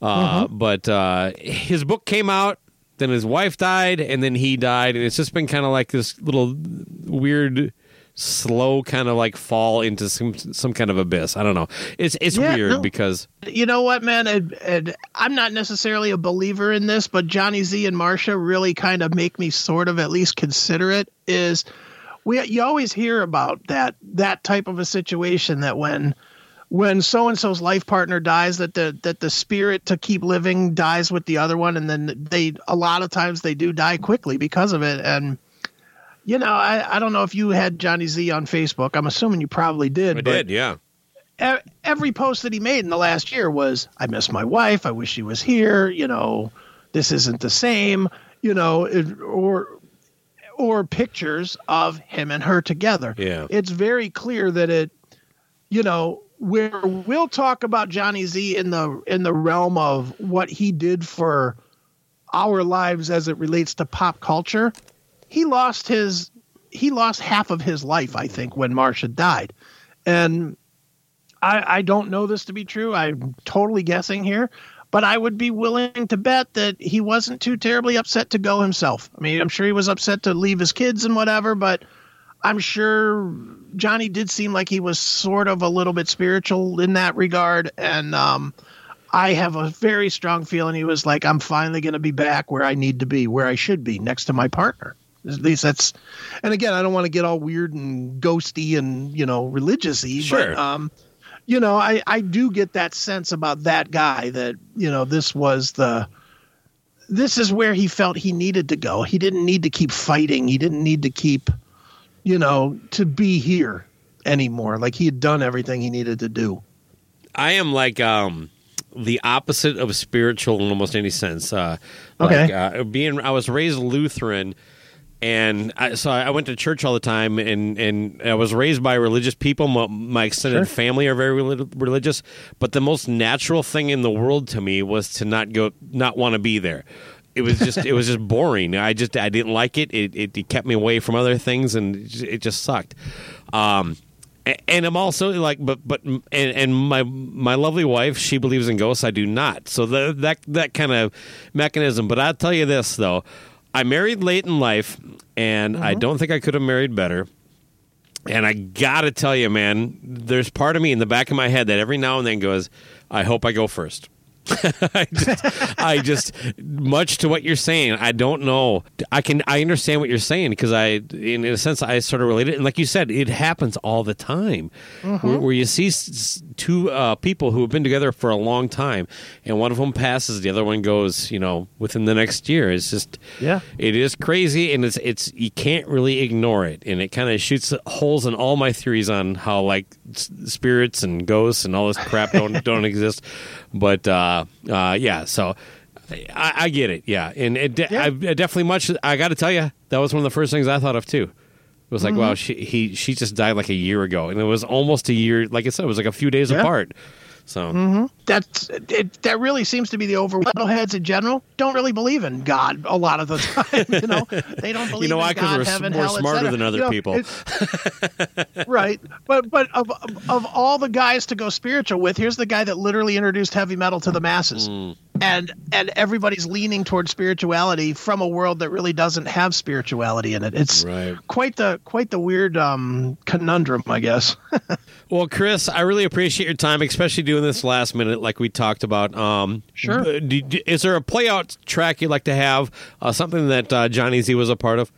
Speaker 2: uh, mm-hmm. but uh, his book came out. Then his wife died, and then he died, and it's just been kind of like this little weird slow kind of like fall into some some kind of abyss. I don't know. It's it's yeah, weird no. because
Speaker 1: you know what, man. And, and I'm not necessarily a believer in this, but Johnny Z and Marcia really kind of make me sort of at least consider it. Is we you always hear about that that type of a situation that when when so and so's life partner dies that the that the spirit to keep living dies with the other one and then they a lot of times they do die quickly because of it and you know, I, I don't know if you had Johnny Z on Facebook. I'm assuming you probably did.
Speaker 2: I did, yeah.
Speaker 1: Every post that he made in the last year was, I miss my wife. I wish she was here. You know, this isn't the same, you know, it, or or pictures of him and her together.
Speaker 2: Yeah.
Speaker 1: It's very clear that it, you know, where we'll talk about Johnny Z in the in the realm of what he did for our lives as it relates to pop culture he lost his he lost half of his life, I think, when Marcia died. And I, I don't know this to be true. I'm totally guessing here, but I would be willing to bet that he wasn't too terribly upset to go himself. I mean, I'm sure he was upset to leave his kids and whatever, but I'm sure Johnny did seem like he was sort of a little bit spiritual in that regard. And um, I have a very strong feeling he was like, I'm finally going to be back where I need to be, where I should be, next to my partner At least that's, and again, I don't want to get all weird and ghosty and you know religiousy,
Speaker 2: sure.
Speaker 1: but um, you know, I I do get that sense about that guy that you know this was the, this is where he felt he needed to go. He didn't need to keep fighting. He didn't need to keep, you know, to be here anymore. Like he had done everything he needed to do.
Speaker 2: I am like um the opposite of spiritual in almost any sense. Uh,
Speaker 1: Okay.
Speaker 2: Like, uh, being, I was raised Lutheran, and I, so I went to church all the time, and and I was raised by religious people. My, my extended family are very religious, but the most natural thing in the world to me was to not go, not want to be there. It was just, it was just boring. I just, I didn't like it. It, it, it kept me away from other things, and it just, sucked. Um, and I'm also like, but but and, and my my lovely wife, she believes in ghosts. I do not. So the, that that kind of mechanism. But I'll tell you this though, I married late in life, and I mm-hmm. don't think I could have married better. And I gotta tell you, man, there's part of me in the back of my head that every now and then goes, I hope I go first. I just, I just, much to what you're saying, I don't know. I can, I understand what you're saying because I, in, a sense, I sort of relate it. And like you said, it happens all the time, where, where you see two uh, people who have been together for a long time, and one of them passes, the other one goes, you know, within the next year. It's just,
Speaker 1: Yeah.
Speaker 2: it is crazy, and it's, it's, you can't really ignore it, and it kind of shoots holes in all my theories on how like spirits and ghosts and all this crap don't don't exist. But uh, uh, yeah, so I, I get it. Yeah, and it de-
Speaker 1: Yeah.
Speaker 2: I, I definitely much. I got to tell you, that was one of the first things I thought of too. It was like,
Speaker 1: Mm-hmm.
Speaker 2: wow, she he she just died like a year ago, and it was almost a year. Like I said, it was like a few days
Speaker 1: Yeah.
Speaker 2: apart. So
Speaker 1: That's it. That really seems to be the over metalheads in general don't really believe in God a lot of the time. You know, they don't believe.
Speaker 2: you know
Speaker 1: in?
Speaker 2: Because
Speaker 1: God,
Speaker 2: we're s-
Speaker 1: heaven,
Speaker 2: more
Speaker 1: hell,
Speaker 2: smarter than other
Speaker 1: You know,
Speaker 2: people.
Speaker 1: right, but but of of all the guys to go spiritual with, here's the guy that literally introduced heavy metal to the masses,
Speaker 2: Mm.
Speaker 1: and and everybody's leaning towards spirituality from a world that really doesn't have spirituality in it. It's
Speaker 2: Right.
Speaker 1: quite the quite the weird um, conundrum, I guess.
Speaker 2: Well, Chris, I really appreciate your time, especially doing this last minute, like we talked about. Um,
Speaker 1: Sure.
Speaker 2: do- do- is there a play out track you'd like to have? Uh, something that uh, Johnny Z was a part of?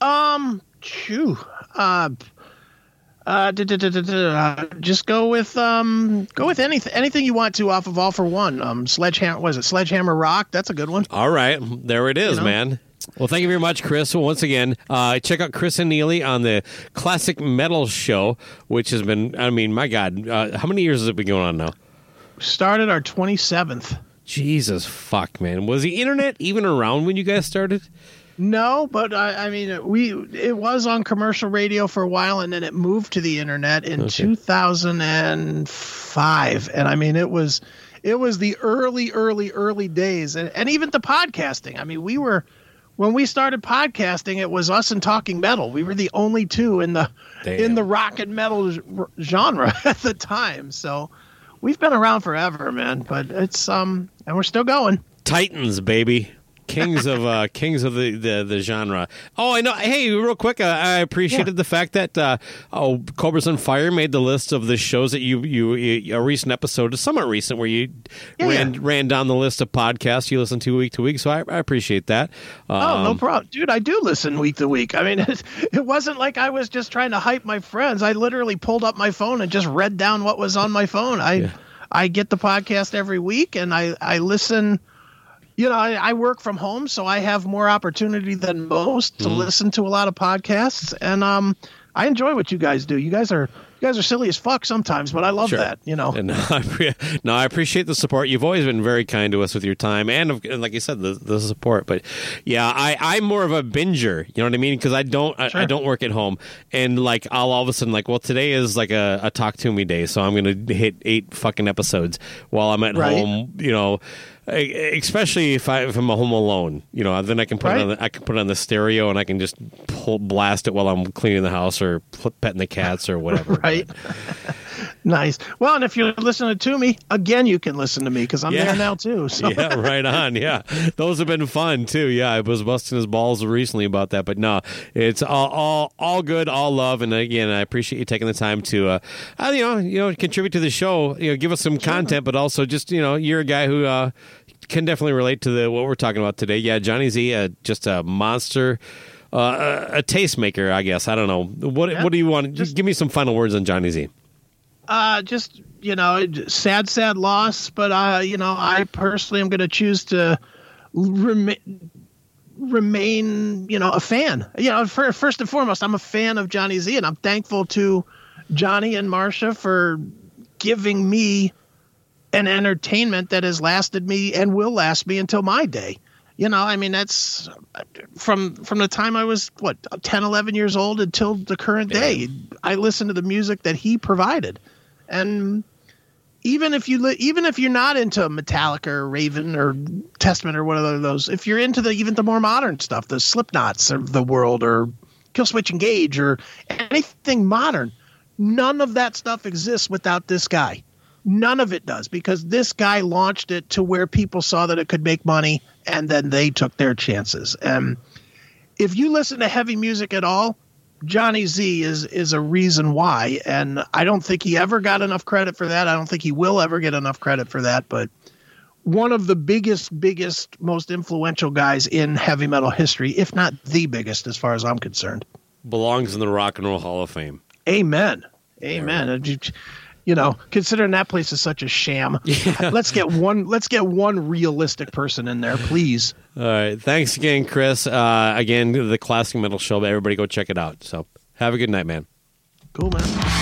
Speaker 1: Um, chew. Uh, uh, da- da- da- uh, just go with um, go with anything anything you want to off of All for One. Um, Sledgehammer was it Sledgehammer Rock? That's a good one.
Speaker 2: All right, there it is,
Speaker 1: You know?
Speaker 2: man. Well, thank you very much, Chris. Once again, uh, check out Chris and Neely on the Classic Metal Show, which has been, I mean, my God, uh, how many years has it been going on now?
Speaker 1: Started our twenty seventh.
Speaker 2: Jesus fuck, man. Was the internet even around when you guys started?
Speaker 1: No, but I, I mean, we it was on commercial radio for a while, and then it moved to the internet in 2005. And I mean, it was it was the early, early, early days, and, and even the podcasting. I mean, we were when we started podcasting, it was us and Talking Metal. We were the only two in the
Speaker 2: Damn.
Speaker 1: in the rock and metal genre at the time. So we've been around forever, man. But it's um, and we're still going.
Speaker 2: Titans, baby. Kings of uh, kings of the, the, the genre. Oh, I know. Hey, real quick, uh, I appreciated the fact that uh, oh, Cobras on Fire made the list of the shows that you you, you a recent episode, is somewhat recent, where you
Speaker 1: Yeah,
Speaker 2: ran
Speaker 1: yeah.
Speaker 2: ran down the list of podcasts you listen to week to week. So I, I appreciate that.
Speaker 1: Oh, no
Speaker 2: Um,
Speaker 1: problem. Dude, I do listen week to week. I mean, it, it wasn't like I was just trying to hype my friends. I literally pulled up my phone and just read down what was on my phone. I I get the podcast every week and I, I listen. You know, I, I work from home, so I have more opportunity than most to listen to a lot of podcasts. And um, I enjoy what you guys do. You guys are you guys are silly as fuck sometimes, but I love
Speaker 2: Sure.
Speaker 1: that. You know,
Speaker 2: And I, pre- no, I appreciate the support. You've always been very kind to us with your time and, and like you said, the, the support. But yeah, I, I'm more of a binger. You know what I mean? Because I don't I, I don't work at home, and like I'll all of a sudden like, well, today is like a, a talk to me day, so I'm gonna hit eight fucking episodes while I'm at
Speaker 1: Right.
Speaker 2: home. You know. Especially if, I, if I'm home alone, you know, then I can put it on the, I can put it on the stereo and I can just pull, blast it while I'm cleaning the house or petting the cats or whatever.
Speaker 1: right? nice. Well, and if you're listening to me again, you can listen to me because I'm
Speaker 2: Yeah.
Speaker 1: there now too. So
Speaker 2: yeah, right on. Yeah, those have been fun too. Yeah, I was busting his balls recently about that, but no, it's all all, all good, all love, and again, I appreciate you taking the time to, uh, uh, you know, you know, contribute to the show. You know, give us some content, but also just you know, you're a guy who uh, can definitely relate to the what we're talking about today. Yeah, Johnny Z, uh, just a monster, uh, a, a tastemaker, I guess. I don't know what yeah. what do you want? Just give me some final words on Johnny
Speaker 1: Z. Uh, just you know, sad, sad loss. But uh, you know, I personally am going to choose to remain remain, you know, a fan. You know, for, first and foremost, I'm a fan of Johnny Z, and I'm thankful to Johnny and Marcia for giving me an entertainment that has lasted me and will last me until my day. You know, I mean, that's from from the time I was what 10, 11 years old until the current day. I listened to the music that he provided, and even if you li- even if you're not into Metallica or Raven or Testament or one of those, if you're into the even the more modern stuff, the Slipknots of the world or Killswitch Engage or anything modern, none of that stuff exists without this guy. None of it does because this guy launched it to where people saw that it could make money and then they took their chances. And if you listen to heavy music at all, Johnny Z is is a reason why, and I don't think he ever got enough credit for that. I don't think he will ever get enough credit for that. But one of the biggest, biggest, most influential guys in heavy metal history, if not the biggest, as far as I'm concerned,
Speaker 2: belongs in the Rock and Roll Hall of Fame.
Speaker 1: Amen. Amen. You know, considering that place is such a sham, yeah. let's get one. Let's get one realistic person in there, please.
Speaker 2: All right. Thanks again, Chris. Uh, again, the Classic Metal Show. Everybody go check it out. So have a good night, man.
Speaker 1: Cool, man.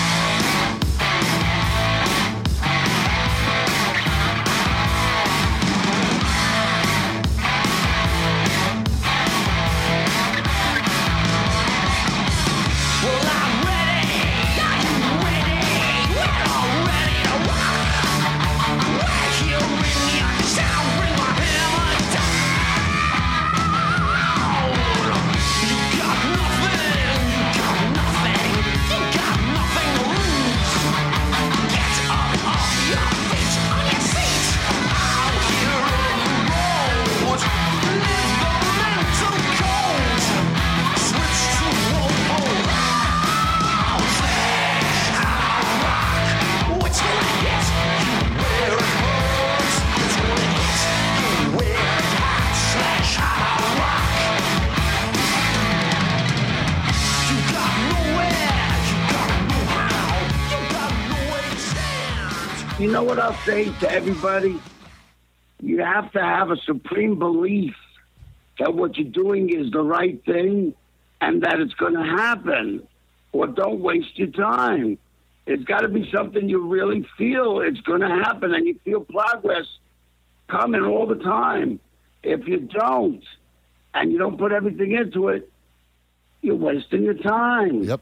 Speaker 6: Say to everybody, you have to have a supreme belief that what you're doing is the right thing and that it's going to happen. Or don't waste your time. It's got to be something you really feel it's going to happen and you feel progress coming all the time. If you don't and you don't put everything into it, you're wasting your time.
Speaker 7: Yep.